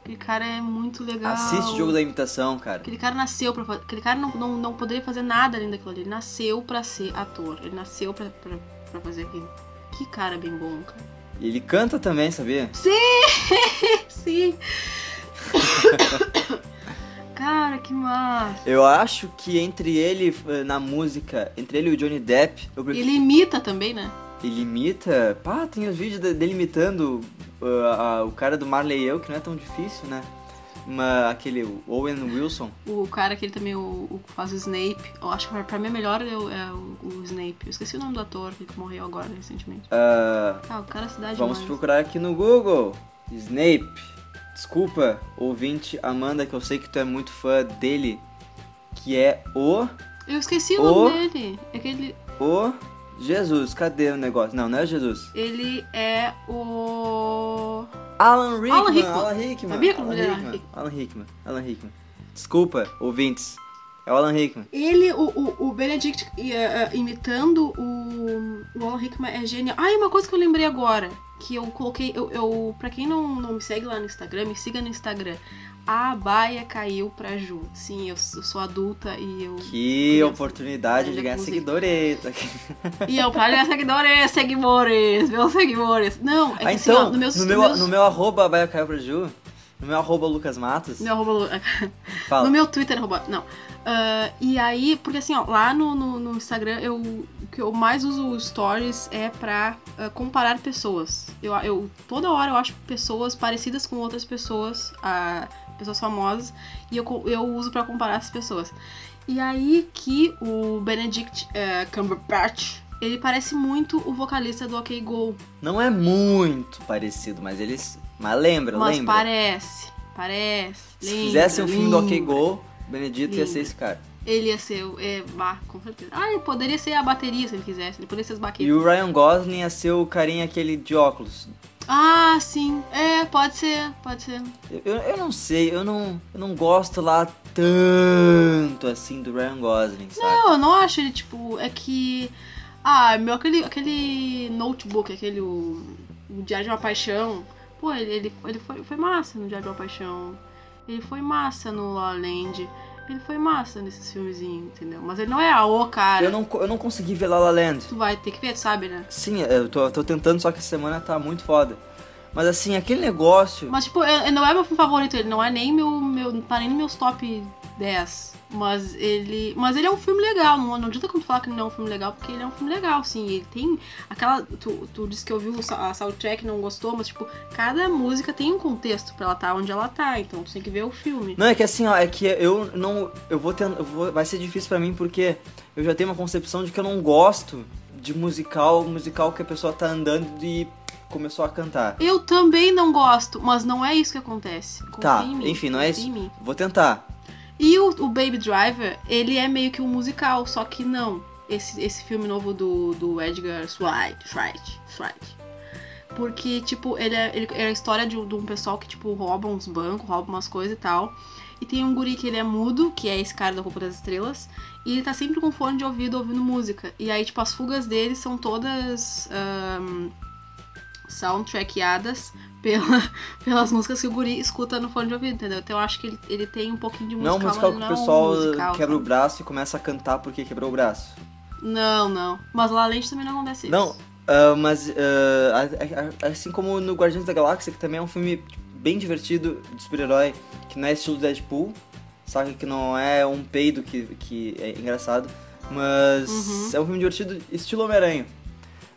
Aquele cara é muito legal. Assiste o jogo da imitação, cara. Aquele cara nasceu pra fazer. Aquele cara não, não, não poderia fazer nada além daquilo ali. Ele nasceu pra ser ator. Ele nasceu pra, pra, pra fazer aquilo. Que cara bem bom, cara. E ele canta também, sabia? Sim! cara, que massa. Eu acho que entre ele, eh, na música, entre ele e o Johnny Depp, eu prefiro Ele imita também, né? Ele imita. Pá, tem os vídeos de- dele imitando uh, a- o cara do Marley e eu, que não é tão difícil, né? Uma, aquele Owen Wilson. O cara que ele também o, o faz o Snape. Eu acho que pra mim é melhor é o, é o- o Snape. Eu esqueci o nome do ator que morreu agora recentemente. Ah, Ah, o cara é cidade vamos procurar aqui no Google. Snape. Desculpa, ouvinte Amanda, que eu sei que tu é muito fã dele. Que é o. Eu esqueci o, O- nome dele. É que ele, O. Jesus. Cadê o negócio? Não, não é Jesus. ele é o. Alan Rickman. Alan Rickman. Alan Rickman. Sabia que o Alan nome dele era Rickman. Rickman. Alan Rickman. Alan Rickman. Desculpa, ouvintes. É o Alan Rickman. Ele, o, o, o Benedict uh, uh, imitando o, o Alan Rickman é genial. Ah, e uma coisa que eu lembrei agora, que eu coloquei, eu, eu pra quem não, não me segue lá no Instagram, me siga no Instagram. A baia caiu pra Ju. Sim, eu, eu sou adulta e eu. Que oportunidade de ganhar seguidores. E eu, pra ganhar seguidores, seguidores, meus seguidores. Não, é que ah, assim, então, ó, no, meus, no, meu, meus... no meu arroba a baia caiu pra Ju, no meu arroba Lucas Matos. Meu arroba. Fala. No meu Twitter, arroba. Não. Uh, e aí, porque assim, ó, lá no, no, no, Instagram, eu, o que eu mais uso stories é pra uh, comparar pessoas. Eu, eu, toda hora eu acho pessoas parecidas com outras pessoas, uh, pessoas famosas, e eu, eu uso pra comparar essas pessoas. E aí que o Benedict Cumberbatch, ele parece muito o vocalista do OK Go. Não é muito parecido, mas eles. Mas lembra, mas lembra. parece, parece. Se lembra, fizesse um filme do OK lembra. Go, Benedito ia ser esse cara. Ele ia ser, é, bah, com certeza. Ah, ele poderia ser a bateria se ele quisesse, ele poderia ser as baquetas. E o Ryan Gosling ia ser o carinha aquele de óculos. Ah, sim. É, pode ser, pode ser. Eu, eu não sei, eu não, eu não gosto lá tanto assim do Ryan Gosling, sabe? Não, eu não acho ele, tipo, é que. Ah, meu, aquele, aquele notebook, aquele. O, o Diário de uma Paixão. Pô, ele, ele, ele foi, foi massa no Diário uma Paixão. Ele foi massa no La La Land. Ele foi massa nesses filmezinhos, entendeu? Mas ele não é a o cara. Eu não, eu não consegui ver La La Land. Tu vai ter que ver, sabe, né? Sim, eu tô, tô tentando, só que essa semana tá muito foda. Mas assim, aquele negócio. Mas, tipo, eu- não é meu filme favorito, ele não é nem meu. meu não tá nem nos meus top 10. Mas ele. Mas ele é um filme legal. Não, não adianta como tu falar que ele não é um filme legal, porque ele é um filme legal, sim. Ele tem. Aquela. Tu, tu disse que ouviu a soundtrack e não gostou, mas, tipo, cada música tem um contexto pra ela estar onde ela tá. Então tu tem que ver o filme. Não, é que assim, ó, é que eu não. Eu vou ter. Eu vou, vai ser difícil pra mim porque eu já tenho uma concepção de que eu não gosto de musical, musical que a pessoa tá andando e começou a cantar. Eu também não gosto, mas não é isso que acontece. Confia Tá, em mim, enfim, não é confia isso. Vou tentar. E o, o Baby Driver, ele é meio que um musical, só que não. Esse, esse filme novo do, do Edgar Wright, Wright, Wright. Porque, tipo, ele é, ele é a história de, um- de um pessoal que, tipo, rouba uns bancos, rouba umas coisas e tal. E tem um guri que ele é mudo, que é esse cara da Roupa das Estrelas. E ele tá sempre com fone de ouvido ouvindo música. E aí, tipo, as fugas dele são todas ahn, soundtrackeadas pela, pelas músicas que o guri escuta no fone de ouvido, entendeu? Então eu acho que ele, ele tem um pouquinho de Não musical, um musical que mas o não é um pessoal musical, quebra o braço e começa a cantar porque quebrou o braço. Não, não. Mas La Land também não acontece Não, isso. ah, mas ah, a- a- assim como no Guardiões da Galáxia, que também é um filme bem divertido de super-herói, que não é estilo Deadpool, sabe? Que não é um peido que, que é engraçado, mas Uhum. é um filme divertido estilo Homem-Aranha.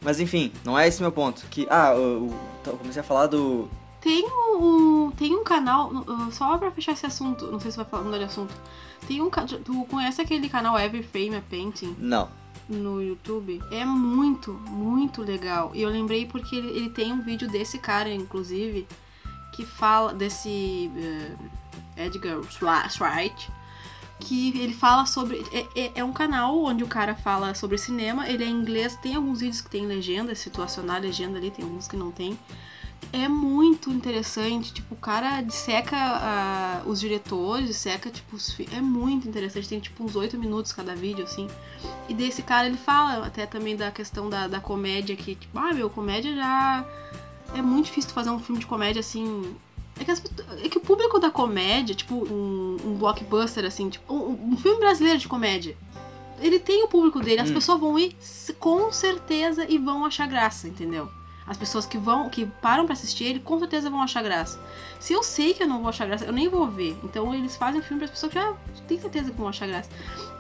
Mas enfim, não é esse meu ponto. Que, ah, eu, eu comecei a falar do. Tem um, tem um canal, uh, só pra fechar esse assunto, não sei se vai falar mudar de assunto. Tem um tu conhece aquele canal Every Frame a Painting Não. no YouTube? É muito, muito legal. E eu lembrei porque ele, ele tem um vídeo desse cara, inclusive, que fala desse uh, Edgar Wright, que ele fala sobre. É, é, é um canal onde o cara fala sobre cinema, ele é em inglês, tem alguns vídeos que tem legenda, situacional legenda ali, tem alguns que não tem. É muito interessante, tipo, o cara disseca ah, os diretores, disseca, tipo, os é muito interessante, tem tipo uns 8 minutos cada vídeo, assim. E desse cara ele fala até também da questão da, da comédia, que, tipo, ah, meu, comédia já. É muito difícil fazer um filme de comédia assim. É que, as- é que o público da comédia, tipo, um, um blockbuster, assim, tipo, um, um filme brasileiro de comédia. Ele tem o público dele, as Hum. pessoas vão ir com certeza e vão achar graça, entendeu? As pessoas que vão, que param pra assistir ele, com certeza vão achar graça. Se eu sei que eu não vou achar graça, eu nem vou ver. Então eles fazem filme para as pessoas que já têm certeza que vão achar graça.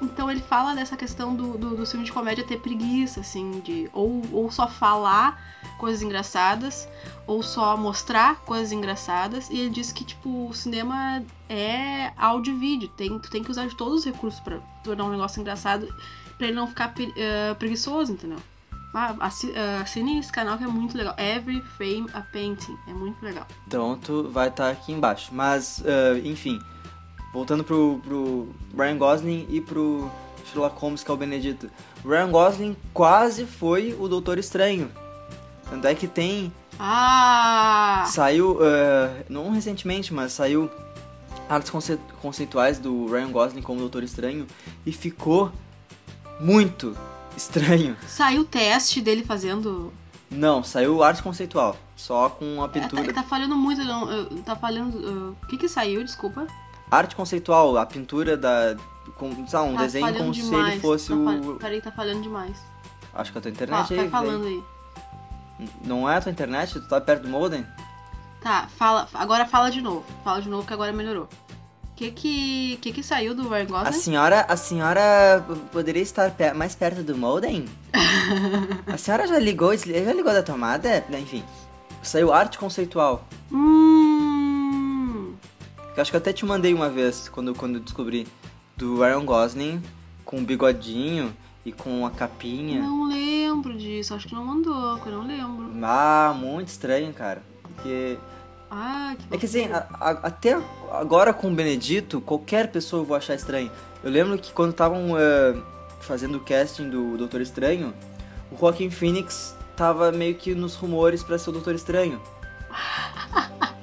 Então ele fala dessa questão do, do, do filme de comédia ter preguiça, assim, de ou, ou só falar coisas engraçadas, ou só mostrar coisas engraçadas. E ele diz que, tipo, o cinema é áudio e vídeo. Tem, tu tem que usar de todos os recursos para tornar um negócio engraçado, pra ele não ficar eh, preguiçoso, entendeu? Ah, ah, assine esse canal que é muito legal. Every Frame a Painting. É muito legal. Tu vai estar aqui embaixo. Mas, ah, enfim, voltando pro, pro Ryan Gosling e pro Sherlock Holmes, que é o Benedito. Ryan Gosling quase foi o Doutor Estranho. Tanto é que tem. Ah! Saiu. ah, não recentemente, mas saiu artes conce- conceituais do Ryan Gosling como Doutor Estranho e ficou muito estranho. Saiu o teste dele fazendo. Não, saiu arte conceitual, só com a É, pintura. tá, tá falhando muito, não. Tá falhando. O que que saiu? Desculpa. Arte conceitual, a pintura da. Com, sabe, um Tá desenho como se demais. ele fosse tá o. Peraí, tá falhando demais. Acho que a tua Tá, internet vai aí. falando aí. Não é a tua internet? Tu tá perto do modem? Tá, fala. Agora fala de novo. Fala de novo que agora melhorou. O que que, que que saiu do Ryan A Gosling? senhora, a senhora poderia estar pe- mais perto do modem? a senhora já ligou, já ligou da tomada? Enfim, saiu arte conceitual. Hum. Eu acho que eu até te mandei uma vez, quando, quando descobri. Do Ryan Gosling, com o bigodinho e com a capinha. Não lembro disso. Acho que não mandou, eu não lembro. Ah, muito estranho, cara. Porque Ah, que É que assim, a- a- até agora com o Benedito, qualquer pessoa eu vou achar estranho. Eu lembro que quando estavam eh, fazendo o casting do Doutor Estranho, o Joaquin Phoenix tava meio que nos rumores pra ser o Doutor Estranho.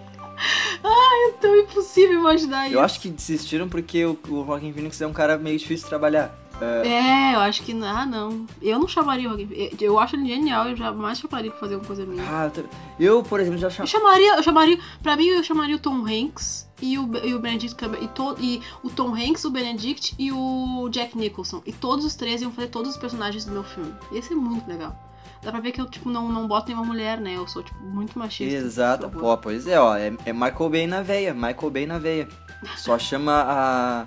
É tão impossível imaginar isso. Eu acho que desistiram porque o, o Joaquin Phoenix é um cara meio difícil de trabalhar. Eh, É, eu acho que. Ah, não. Eu não chamaria Phoenix. Eu acho ele genial, eu jamais chamaria pra fazer uma coisa minha. ah, eu eu, por exemplo, já Eu chamei. chamaria, eu chamaria. Pra mim, eu chamaria o Tom Hanks e o, e o Benedict e, to, e o Tom Hanks, o Benedict e o Jack Nicholson. E todos os três iam fazer todos os personagens do meu filme. Ia ser muito legal. Dá pra ver que eu, tipo, não, não boto nenhuma mulher, né? Eu sou, tipo, muito machista. Exato, pô, pois é, ó, é, é Michael Bay na veia, Michael Bay na veia. Só chama a,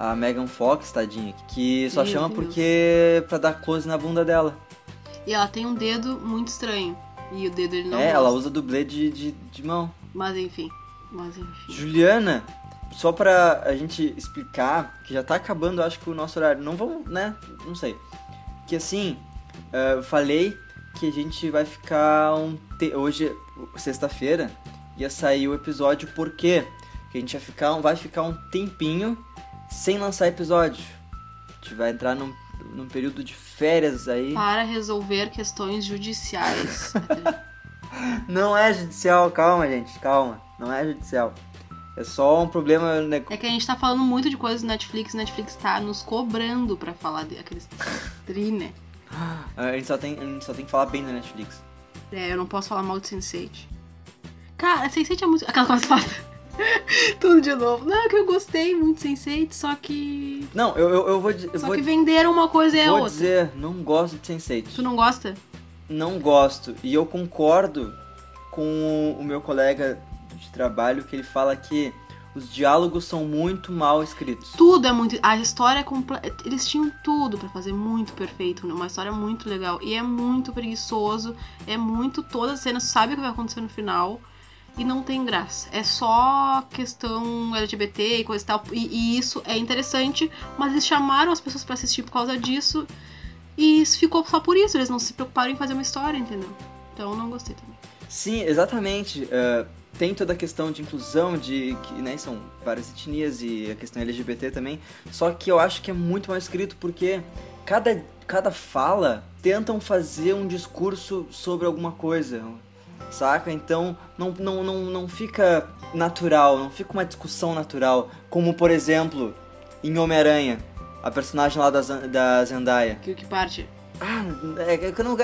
a Megan Fox, tadinha, que só Meu chama Deus. porque pra dar close na bunda dela. E ela tem um dedo muito estranho. E o dedo ele não é, gosta. ela usa dublê de, de, de mão. Mas enfim. Mas enfim. Juliana, só pra a gente explicar, que já tá acabando, acho que o nosso horário. Não vamos, né? Não sei. Que assim, eh, eu falei que a gente vai ficar um. Te... Hoje, sexta-feira, ia sair o episódio, por quê? Que a gente vai ficar, vai ficar um tempinho sem lançar episódio. A gente vai entrar num, num período de férias aí. Para resolver questões judiciais. Não é judicial, calma, gente, calma. Não é judicial. É só um problema. Né? É que a gente tá falando muito de coisas do Netflix, o Netflix tá nos cobrando pra falar daqueles tri, né? A gente, só tem, a gente só tem que falar bem da Netflix. É, eu não posso falar mal de Sense8. Cara, Sense8 é muito. Aquela coisa fala. Tudo de novo. Não, é que eu gostei muito de Sense8, só que. Não, eu, eu, eu vou, di- eu Só vou, que venderam uma coisa e a vou outra. dizer, não gosto de Sense8. Tu não gosta? Não gosto. E eu concordo com o meu colega de trabalho que ele fala que os diálogos são muito mal escritos. Tudo é muito. A história é completa. Eles tinham tudo pra fazer muito perfeito, uma história muito legal. E é muito preguiçoso. É muito. Todas as cenas, sabe o que vai acontecer no final. E não tem graça. É só questão LGBT e coisa e tal. E, e isso é interessante. Mas eles chamaram as pessoas pra assistir por causa disso. E isso ficou só por isso. Eles não se preocuparam em fazer uma história, entendeu? Então não gostei também. Sim, exatamente. É, tem toda a questão de inclusão, de que né, são várias etnias e a questão LGBT também. Só que eu acho que é muito mal escrito porque cada, cada fala tentam fazer um discurso sobre alguma coisa, saca? Então não, não, não, não fica natural, não fica uma discussão natural. Como, por exemplo, em Homem-Aranha, a personagem lá da, da Zendaya. Que, que parte? Ah, é que eu não,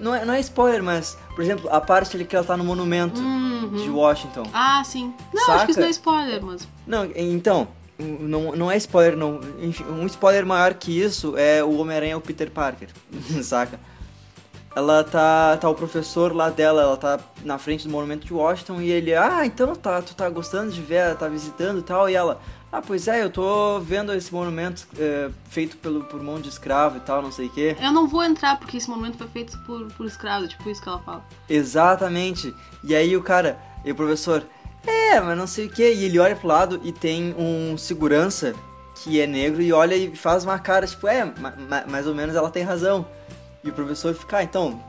não, é, não é spoiler, mas, por exemplo, a parte ali que ela tá no monumento Uhum. de Washington. Ah, sim. Não, acho que isso Saca? não é spoiler, mas. Não, então, não, não é spoiler, não. Enfim, um spoiler maior que isso é o Homem-Aranha o Peter Parker, saca? Ela tá, tá o professor lá dela, ela tá na frente do monumento de Washington e ele, ah, então tá, tu tá gostando de ver, tá visitando e tal, e ela, ah, pois é, eu tô vendo esse monumento é, feito pelo, por mão de escravo e tal, não sei o quê. Eu não vou entrar porque esse monumento foi feito por, por escravo, tipo isso que ela fala. Exatamente. E aí o cara, e o professor, é, mas não sei o que. E ele olha pro lado e tem um segurança que é negro e olha e faz uma cara, tipo, é, ma- ma- mais ou menos ela tem razão. E o professor fica, ah, então,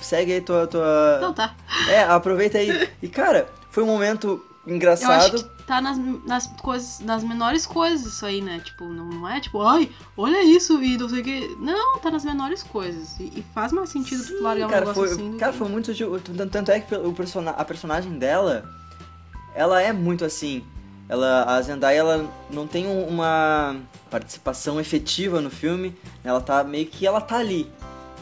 segue aí tua. tua... Então tá. É, aproveita aí. E cara, foi um momento Eu acho engraçado. que tá nas, nas coisas, nas menores coisas isso aí, né? Tipo, não é tipo, ai, olha isso e não sei o que. Não, tá nas menores coisas. E, e faz mais sentido tu largar um cara, negócio foi, assim. cara, que- foi muito. Tanto é que o persona- a personagem dela, ela é muito assim. Ela, a Zendaya ela não tem um- uma participação efetiva no filme, ela tá meio que ela tá ali.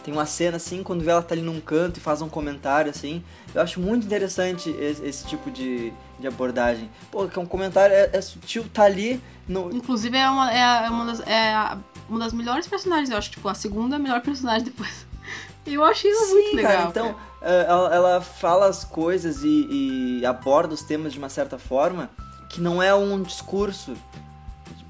Tem uma cena assim, quando vê ela tá ali num canto e faz um comentário assim. Eu acho muito interessante esse, esse tipo de, de abordagem. Pô, que é um comentário, é, é sutil, tá ali. No, Inclusive é uma, é, é uma, das, é a- uma das melhores personagens, eu acho, tipo, a segunda melhor personagem depois. Eu acho isso Sim, muito legal. cara, então ela, ela fala as coisas e, e aborda os temas de uma certa forma que não é um discurso.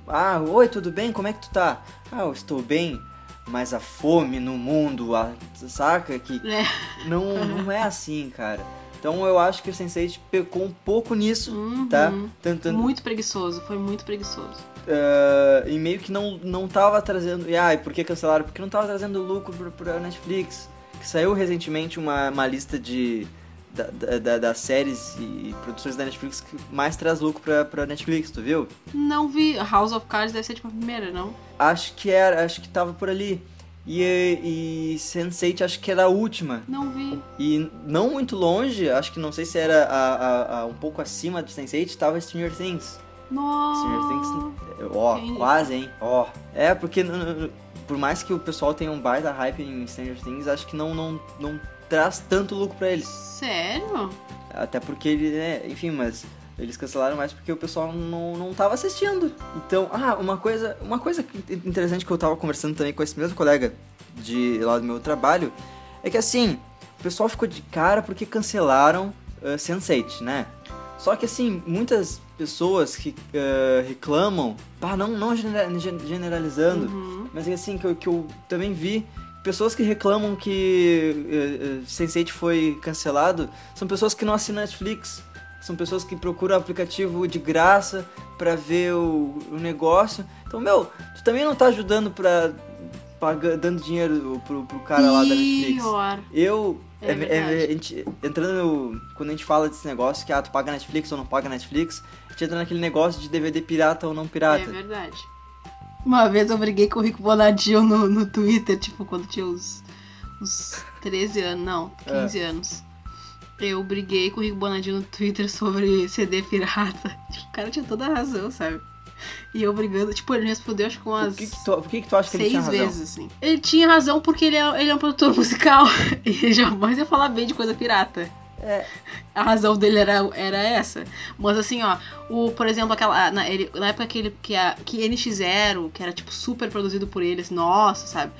Ah, oi, tudo bem? Como é que tu tá? Ah, eu estou bem, mas a fome no mundo, a, saca? Que É. não, não é assim, cara. Então eu acho que o Sense8 pecou um pouco nisso, Uhum. tá? Tanto, Muito preguiçoso, foi muito preguiçoso. eh, e meio que não, não tava trazendo. E ai, por que cancelaram? Porque não tava trazendo lucro pra, pra Netflix. Que saiu recentemente uma, uma lista de. Da, da- da- das séries e produções da Netflix que mais traz lucro pra, pra Netflix, tu viu? Não vi. House of Cards deve ser tipo a primeira, não? Acho que era, acho que tava por ali. E, e Sense8 acho que era a última. Não vi. E não muito longe, acho que não sei se era a, a- a um pouco acima do Sense8, tava Stranger Things. Nossa. Stranger Things, ó, Quem? quase, hein? Ó. É, porque por mais que o pessoal tenha um baita hype em Stranger Things, acho que não, não, não traz tanto lucro pra eles. Sério? Até porque ele, né, enfim, mas eles cancelaram mais porque o pessoal não, não tava assistindo. Então, ah, uma coisa, uma coisa interessante que eu tava conversando também com esse mesmo colega de lá do meu trabalho é que assim, o pessoal ficou de cara porque cancelaram uh, Sense8, né? Só que assim, muitas pessoas que uh, reclamam, pá, não, não genera- gen- generalizando, Uhum. mas é assim, que eu, que eu também vi pessoas que reclamam que uh, uh, Sense8 foi cancelado são pessoas que não assinam Netflix. São pessoas que procuram aplicativo de graça pra ver o, o negócio. Então, meu, tu também não tá ajudando pra. Paga, dando dinheiro pro, pro cara lá da Netflix. Pior. Eu. É é- é- a gente- entrando no. Quando a gente fala desse negócio, que ah, tu paga Netflix ou não paga Netflix, a gente entra naquele negócio de DVD pirata ou não É pirata. verdade. Uma vez eu briguei com o Rico Bonadio no, no Twitter, tipo, quando tinha uns, uns 13 anos, não, 15 É. anos. Eu briguei com o Rico Bonadio no Twitter sobre CD pirata. Tipo, o cara tinha toda a razão, sabe? E eu brigando, tipo, ele me respondeu acho que umas Por que, que, tu, que, que tu acha que ele tinha seis razão? vezes, assim. Ele tinha razão porque ele é, ele é um produtor musical. ele jamais ia falar bem de coisa pirata. É. A razão dele era, era essa. Mas assim, ó, o, por exemplo, aquela. Na, ele, na época que ele. Que, a, que NX0, que era tipo super produzido por eles, nossa, sabe?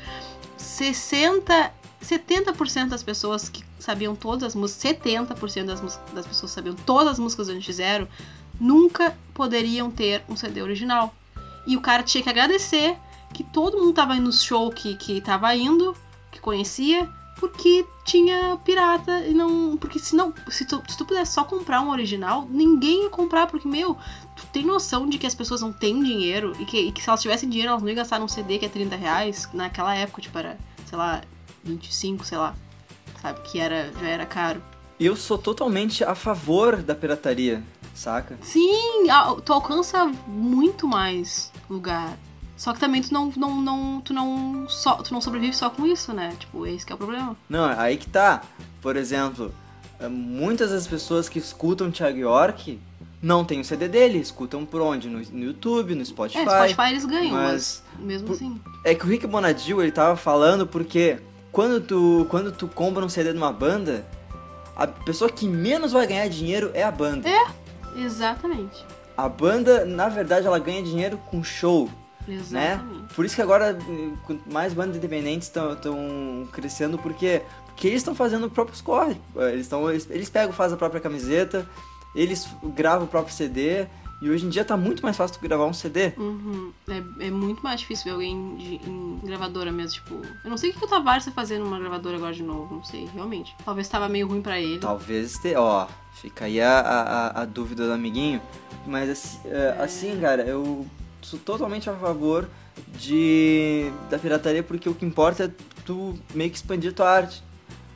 60. 70% das pessoas que sabiam todas as músicas, 70% das, das pessoas que sabiam todas as músicas do NX0, nunca poderiam ter um CD original. E o cara tinha que agradecer que todo mundo tava indo no show que, que tava indo, que conhecia, porque tinha pirata e não. Porque senão, se tu, se tu pudesse só comprar um original, ninguém ia comprar, porque, meu, tu tem noção de que as pessoas não têm dinheiro e que, e que se elas tivessem dinheiro, elas não iam gastar num CD que é 30 reais. Naquela época, tipo, era, sei lá, 25, sei lá. Sabe? Que era, já era caro. Eu sou totalmente a favor da pirataria, saca? Sim, tu alcança muito mais lugar. Só que também tu não, não, não, tu não, só, tu não sobrevive só com isso, né? Tipo, esse que é o problema. Não, aí que tá. Por exemplo, eh, muitas das pessoas que escutam Thiago York não tem o CD dele, escutam por onde? No, no YouTube, no Spotify. É, Spotify eles ganham, mas mas, mesmo por- assim. É que o Rick Bonadio, ele tava falando porque quando tu, quando tu compra um CD de uma banda, a pessoa que menos vai ganhar dinheiro é a banda. Exatamente. A banda, na verdade, ela ganha dinheiro com show, né? Exatamente. Por isso que agora quanto mais bandas independentes estão crescendo, porque porque eles estão fazendo próprios corre. Eh, Eles, tão, eles, eles pegam, fazem a própria camiseta, eles gravam o próprio CD, e hoje em dia tá muito mais fácil tu gravar um CD. Uhum. É, é muito mais difícil ver alguém de- em gravadora mesmo, tipo. Eu não sei o que, que o Tavares tá fazendo numa gravadora agora de novo, não sei, realmente. Talvez tava meio ruim pra ele. Talvez te, ó, fica aí a, a, a dúvida do amiguinho. Mas assim, eh, assim, cara, eu sou totalmente a favor de da pirataria porque o que importa é tu meio que expandir tua arte.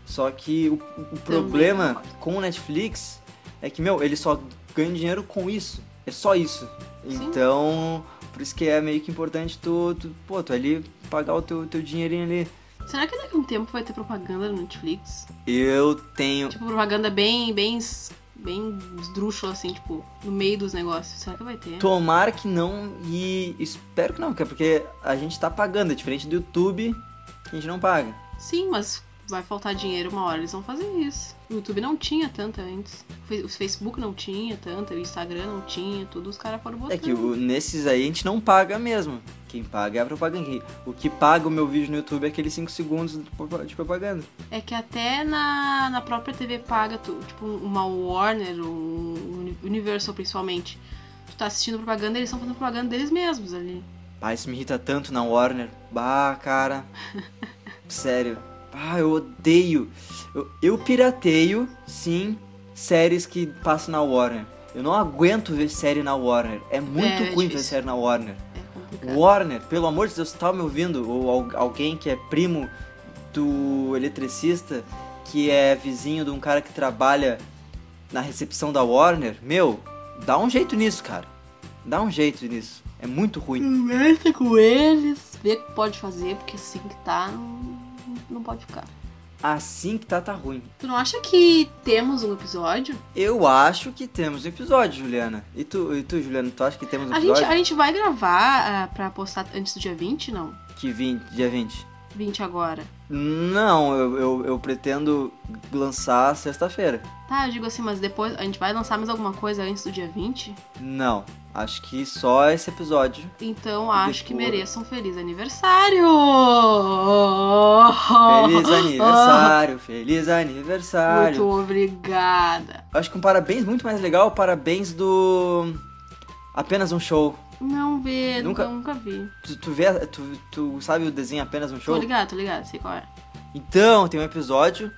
Só que o, o problema com o Netflix é que, meu, ele só ganha dinheiro com isso. É só isso. Sim. Então, por isso que é meio que importante tu, tu pô, tu ali pagar o teu, teu dinheirinho ali. Será que daqui a um tempo vai ter propaganda no Netflix? Eu tenho Tipo, propaganda bem, bem, bem esdrúxulo, assim, tipo, no meio dos negócios. Será que vai ter? Tomara que não e espero que não, que é porque a gente tá pagando, é diferente do YouTube, que a gente não paga. Sim, mas vai faltar dinheiro uma hora, eles vão fazer isso. O YouTube não tinha tanta antes. O Facebook não tinha tanta, o Instagram não tinha, tudo os caras foram botando. É que o- nesses aí a gente não paga mesmo. Quem paga é a propaganda. O que paga o meu vídeo no YouTube é aqueles 5 segundos de propa- de propaganda. É que até na, na própria TV paga, tu, tipo, uma Warner, um Uni- Universal principalmente, tu tá assistindo propaganda, eles estão fazendo propaganda deles mesmos ali. Pai, isso me irrita tanto na Warner. Bah, cara. Sério. Ah, eu odeio. Eu, eu pirateio, sim, séries que passam na Warner. Eu não aguento ver série na Warner. É muito É, é ruim ver série na Warner. É. Warner, pelo amor de Deus, tá me ouvindo? Ou al- alguém que é primo do eletricista, que é vizinho de um cara que trabalha na recepção da Warner, meu, dá um jeito nisso, cara. Dá um jeito nisso. É muito ruim. Conversa com eles, vê o que pode fazer, porque assim que tá, não, não pode ficar. Assim que tá, tá ruim. Tu não acha que temos um episódio? Eu acho que temos um episódio, Juliana. E tu, e tu Juliana, tu acha que temos um A gente, episódio? a gente vai gravar ah, pra postar antes do dia 20, não? Que 20, dia 20. 20 agora. Não, eu, eu, eu pretendo lançar sexta-feira. Tá, eu digo assim, mas depois a gente vai lançar mais alguma coisa antes do dia 20? Não, acho que só esse episódio. Então acho que Depois. mereça um feliz aniversário! Feliz aniversário, feliz aniversário. Muito obrigada. Acho que um parabéns muito mais legal, parabéns do. Apenas um show. Não vê, Nunca- nunca, vi. Tu, tu vê, tu, tu sabe o desenho Apenas um Tô show? ligado, tô ligado, sei qual é. Então, tem um episódio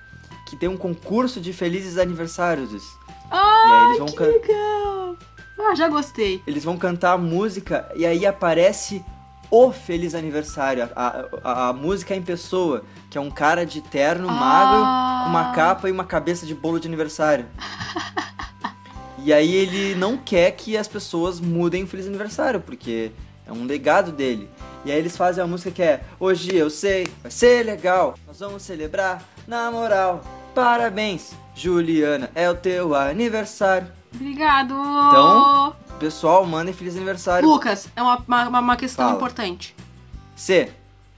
que tem um concurso de felizes aniversários. Ah, que legal! Ah, já gostei. eles vão cantar a música e aí aparece o feliz aniversário. A, a, a música em pessoa, que é um cara de terno magro Ah. com uma capa e uma cabeça de bolo de aniversário. e aí ele não quer que as pessoas mudem o feliz aniversário, porque é um legado dele. E aí eles fazem a música que é Hoje eu sei, vai ser legal, nós vamos celebrar na moral. Parabéns, Juliana, é o teu aniversário. Obrigado! Então, Pessoal, mandem feliz aniversário. Lucas, é uma, uma, uma questão Fala. importante. C.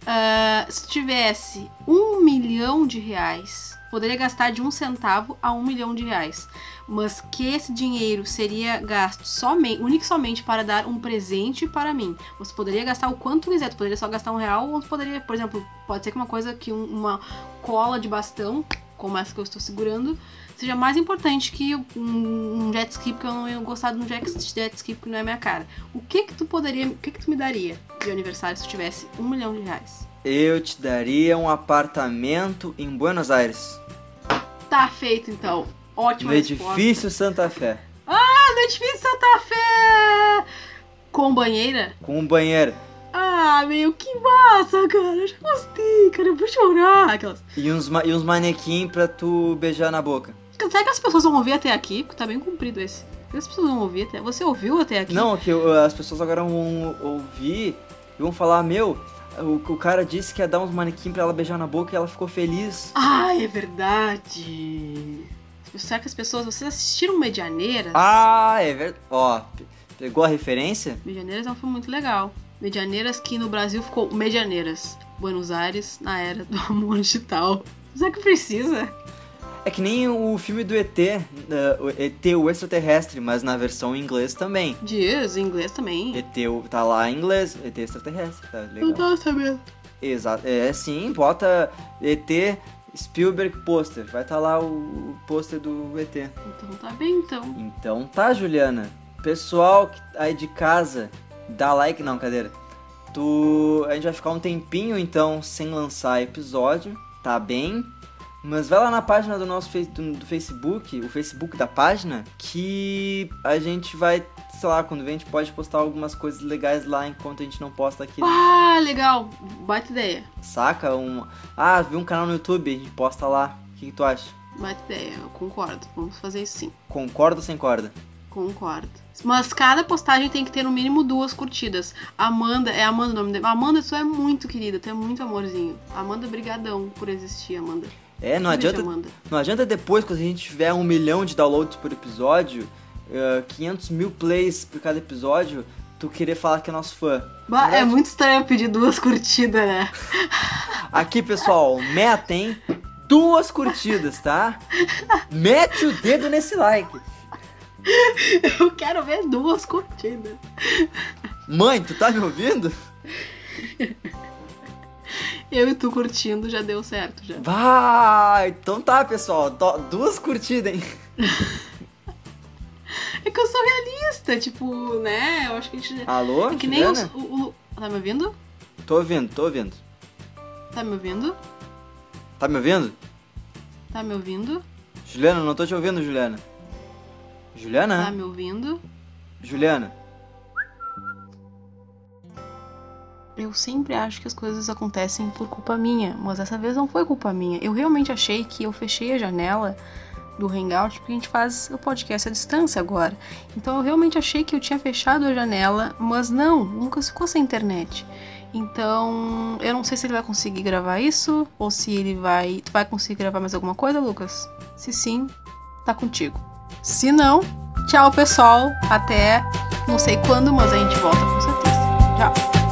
Ah, se tivesse um milhão de reais, poderia gastar de um centavo a um milhão de reais. Mas que esse dinheiro seria gasto somente, único somente para dar um presente para mim. Você poderia gastar o quanto quiser, tu poderia só gastar um real, ou tu poderia, por exemplo, pode ser que uma coisa que um- uma cola de bastão, como essa que eu estou segurando, seja mais importante que um, um jet ski, porque eu não ia gostar de um jet, jet ski porque não é minha cara. O que que tu poderia, o que que tu me daria de aniversário se tu tivesse um milhão de reais? Eu te daria um apartamento em Buenos Aires. Tá feito então. Ótima No resposta. edifício Santa Fé. Ah, no edifício Santa Fé! Com banheira? Com banheiro. Ah, meu, que massa, cara. Eu já gostei, cara. Eu vou chorar. Aquelas... E uns, ma- e uns manequim pra tu beijar na boca. Será que as pessoas vão ouvir até aqui? Porque tá bem comprido esse. As pessoas vão ouvir até... Você ouviu até aqui? Não, que as pessoas agora vão ouvir e vão falar, meu, o, o cara disse que ia dar uns manequim pra ela beijar na boca e ela ficou feliz. Ai, é verdade. Será que as pessoas... Vocês assistiram Medianeiras? Ah, é verdade. Ó, pe- pegou a referência? Medianeiras é um filme muito legal. Medianeiras que no Brasil ficou Medianeiras. Buenos Aires na era do amor digital. Será que precisa? É que nem o filme do ET, eh, o ET, o extraterrestre, mas na versão em inglês também. Diz, em inglês também. ET tá lá em inglês, ET extraterrestre, tá Não legal. tava sabendo. Exato, é sim, bota ET Spielberg pôster, vai estar lá o, pôster do ET. Então tá bem, então. Então tá, Juliana. Pessoal que aí de casa, dá like não, cadeira. Tu, a gente vai ficar um tempinho então sem lançar episódio, tá bem? Mas vai lá na página do nosso do Facebook, o Facebook da página, que a gente vai, sei lá, quando vem a gente pode postar algumas coisas legais lá enquanto a gente não posta aqui. Ah, legal. Baita ideia. Saca? Um, ah, vi um canal no YouTube, a gente posta lá. O que, que tu acha? Baita ideia, eu concordo. Vamos fazer isso sim. Concorda ou sem corda? Concordo. Mas cada postagem tem que ter no mínimo duas curtidas. Amanda, é Amanda o nome dela. Amanda, tu é muito querida, tu é muito amorzinho. Amanda, brigadão por existir, Amanda. É, não adianta, não adianta depois, quando a gente tiver um milhão de downloads por episódio, eh, 500 mil plays por cada episódio, tu querer falar que é nosso fã. Bah, é muito estranho pedir duas curtidas, né? Aqui, pessoal, meta, hein? Duas curtidas, tá? Mete o dedo nesse like. Eu quero ver duas curtidas. Mãe, tu tá me ouvindo? Eu e tu curtindo já deu certo já. Vai! Então tá, pessoal. duas curtidas, hein? É que eu sou realista, tipo, né? Eu acho que a gente. Alô? É que nem os, Juliana? o, o- Tá me ouvindo? Tô ouvindo, tô ouvindo. Tá me ouvindo? Tá me ouvindo? Tá me ouvindo? Juliana, não tô te ouvindo, Juliana. Juliana? Tá me ouvindo? Juliana? Eu sempre acho que as coisas acontecem por culpa minha, mas dessa vez não foi culpa minha. Eu realmente achei que eu fechei a janela do Hangout porque a gente faz o podcast à distância agora. Então eu realmente achei que eu tinha fechado a janela, mas não, Lucas ficou sem internet. Então, eu não sei se ele vai conseguir gravar isso ou se ele vai. Tu vai conseguir gravar mais alguma coisa, Lucas? Se sim, tá contigo. Se não, tchau pessoal, até não sei quando, mas a gente volta com certeza. Tchau.